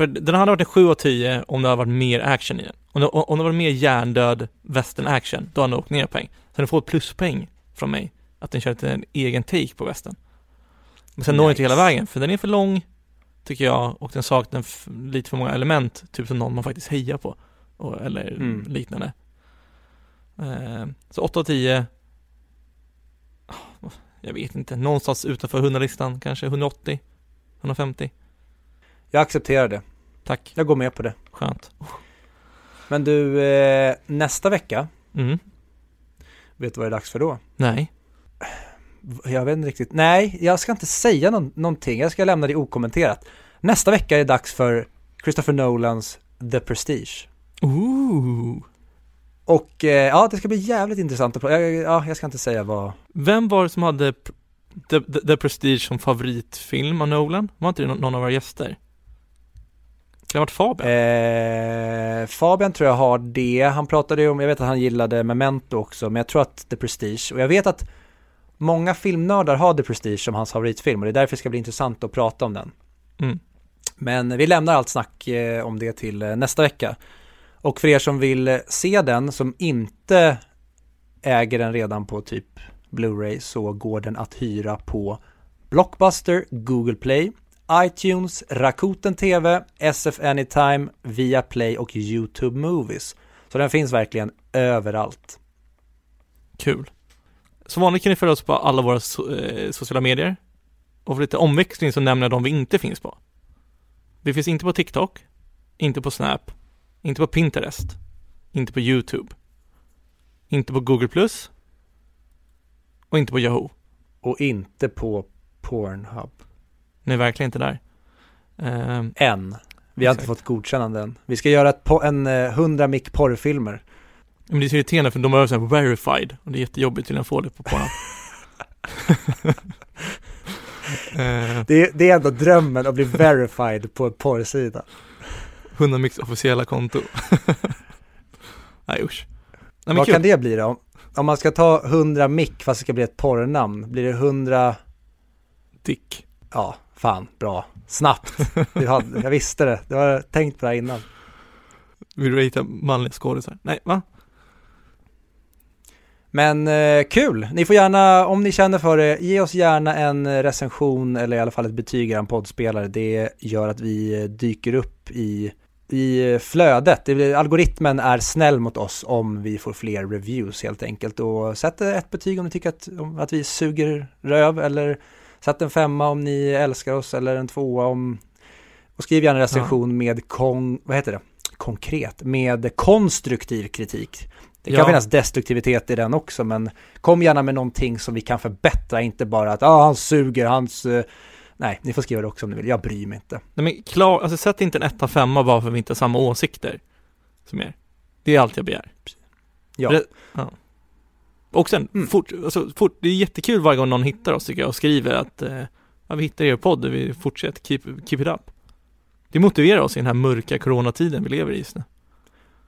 S2: För den hade varit en 7 av 10 om det hade varit mer action i den. Om det, om det var mer hjärndöd western action, då hade den åkt ner poäng. Så den får ett pluspoäng från mig, att den kör lite en egen take på västern. Men sen når den inte
S1: Nice.
S2: hela vägen, för den är för lång, tycker jag, och den saknar lite för många element, typ som någon man faktiskt hejar på, och, eller
S1: Mm.
S2: liknande. Eh, så 8 av 10. Ah, Jag vet inte, någonstans utanför 100-listan, kanske 180, 150.
S1: Jag accepterar det.
S2: Tack,
S1: Jag går med på det.
S2: skönt.
S1: Men du, eh, nästa vecka,
S2: Mm.
S1: vet du vad det är dags för då?
S2: Nej.
S1: Jag vet inte riktigt. Nej, jag ska inte säga någon, någonting. Jag ska lämna det okommenterat. Nästa vecka är det dags för Christopher Nolans The Prestige.
S2: Ooh.
S1: Och eh, ja, det ska bli jävligt intressant att prata. Ja, ja, jag ska inte säga vad.
S2: Vem var det som hade The, The, The Prestige som favoritfilm av Nolan? Var inte det nå- någon av våra gäster? Kan det ha varit Fabian?
S1: Eh, Fabian tror jag har det. Han pratade ju om, jag vet att han gillade Memento också, men jag tror att The Prestige. Och jag vet att många filmnördar har The Prestige som hans favoritfilm och det är därför det ska bli intressant att prata om den.
S2: Mm.
S1: Men vi lämnar allt snack eh, om det till eh, nästa vecka. Och för er som vill eh, se den, som inte äger den redan på typ Blu-ray, så går den att hyra på Blockbuster, Google Play, iTunes, Rakuten TV, SF Anytime, Viaplay och YouTube Movies. Så den finns verkligen överallt.
S2: Kul. Som vanligt kan ni följa oss på alla våra so eh, sociala medier. Och för lite omväxling så nämner jag de vi inte finns på. Vi finns inte på TikTok, inte på Snap, inte på Pinterest, inte på YouTube, inte på Google och inte på Yahoo.
S1: Och inte på Pornhub.
S2: Ni är verkligen inte där. Ehm,
S1: Än. Vi har inte
S2: Exakt.
S1: fått godkännande än. Vi ska göra en eh, 100 mick porrfilmer.
S2: men det är så irriterande för de har så här verified och det är jättejobbigt till att få det på Pornhub. Ehm,
S1: Det, det är ändå drömmen att bli verified på en porrsida.
S2: 100 Mix officiella konto. Nej usch. Nej,
S1: Vad
S2: kul.
S1: kan det bli då? Om man ska ta 100 mick fast det ska bli ett porrnamn, blir det 100,
S2: Dick.
S1: ja, fan, bra, snabbt. Hade, jag visste det, jag har tänkt på det här innan.
S2: Vill du ratea manliga skådisar? Nej, va?
S1: Men eh, kul, ni får gärna, om ni känner för det, ge oss gärna en recension eller i alla fall ett betyg i er poddspelare. Det gör att vi dyker upp i, i flödet. Blir, algoritmen är snäll mot oss om vi får fler reviews helt enkelt. Och sätt ett betyg om ni tycker att, att vi suger röv eller sätt en femma om ni älskar oss eller en tvåa om och skriv gärna en recension med kon, vad heter det? konkret, med konstruktiv kritik. Det kan
S2: Ja.
S1: finnas destruktivitet i den också, men kom gärna med någonting som vi kan förbättra, inte bara att ah, han suger, hans... eh, Nej, ni får skriva det också om ni vill, jag bryr mig inte.
S2: Nej men klar, alltså sätt inte en etta femma bara för att vi inte har samma åsikter som er. Det är allt jag begär.
S1: Ja,
S2: Det- Och sen,
S1: Mm.
S2: fort, alltså, fort, det är jättekul varje gång någon hittar oss tycker jag och skriver att eh, ja, vi hittar er podd och vi fortsätter, keep, keep it up. Det motiverar oss i den här mörka coronatiden vi lever i just nu.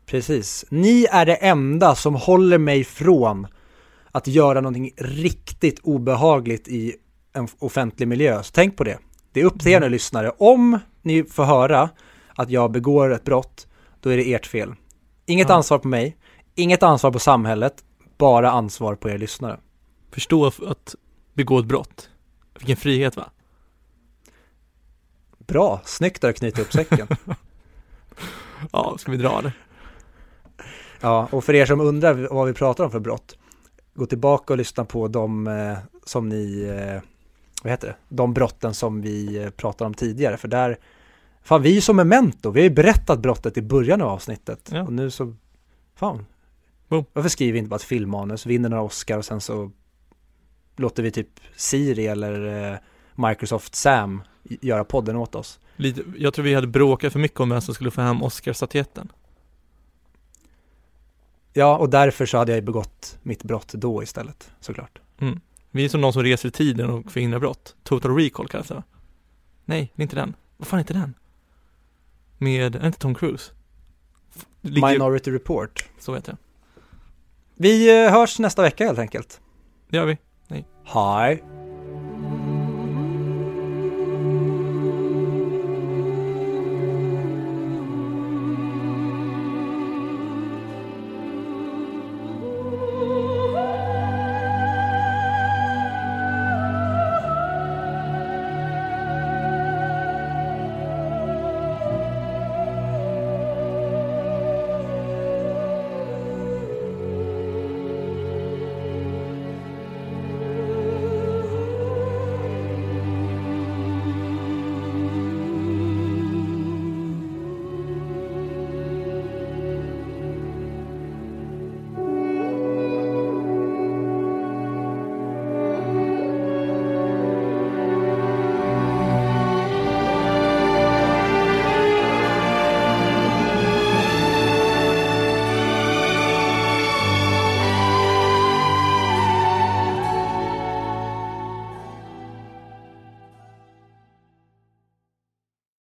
S1: Precis. Ni är det enda som håller mig från att göra någonting riktigt obehagligt i en offentlig miljö. Så tänk på det. Det är upp till er nu lyssnare. Om ni får höra att jag begår ett brott, då är det ert fel. Inget
S2: Ja.
S1: ansvar på mig, inget ansvar på samhället, bara ansvar på er lyssnare.
S2: Förstå att- begå ett brott. Vilken frihet va?
S1: Bra, snyggt där att knyta upp säcken.
S2: Ja, ska vi dra det?
S1: Ja, och för er som undrar vad vi pratar om för brott, gå tillbaka och lyssna på de eh, som ni, eh, vad heter det, de brotten som vi eh, pratade om tidigare, för där, fan vi är som memento, vi har ju berättat brottet i början av avsnittet,
S2: Ja.
S1: och nu så, fan,
S2: Boom.
S1: varför skriver vi inte bara ett filmmanus, vinner några Oscar och sen så låter vi typ Siri eller eh, Microsoft Sam göra podden åt oss.
S2: Lite, jag tror vi hade bråkat för mycket om vem som skulle få hem Oscarsstatyetten.
S1: Ja, och därför så hade jag begått mitt brott då istället, såklart.
S2: Vi är som någon som reser i tiden och förhindrar brott. Total Recall kallas det? Nej, det är inte den. Vad fan heter den? Med, är det inte Tom Cruise? Ligger,
S1: Minority Report.
S2: så heter den.
S1: Vi eh, hörs nästa vecka helt enkelt.
S2: Det gör vi.
S1: Hej!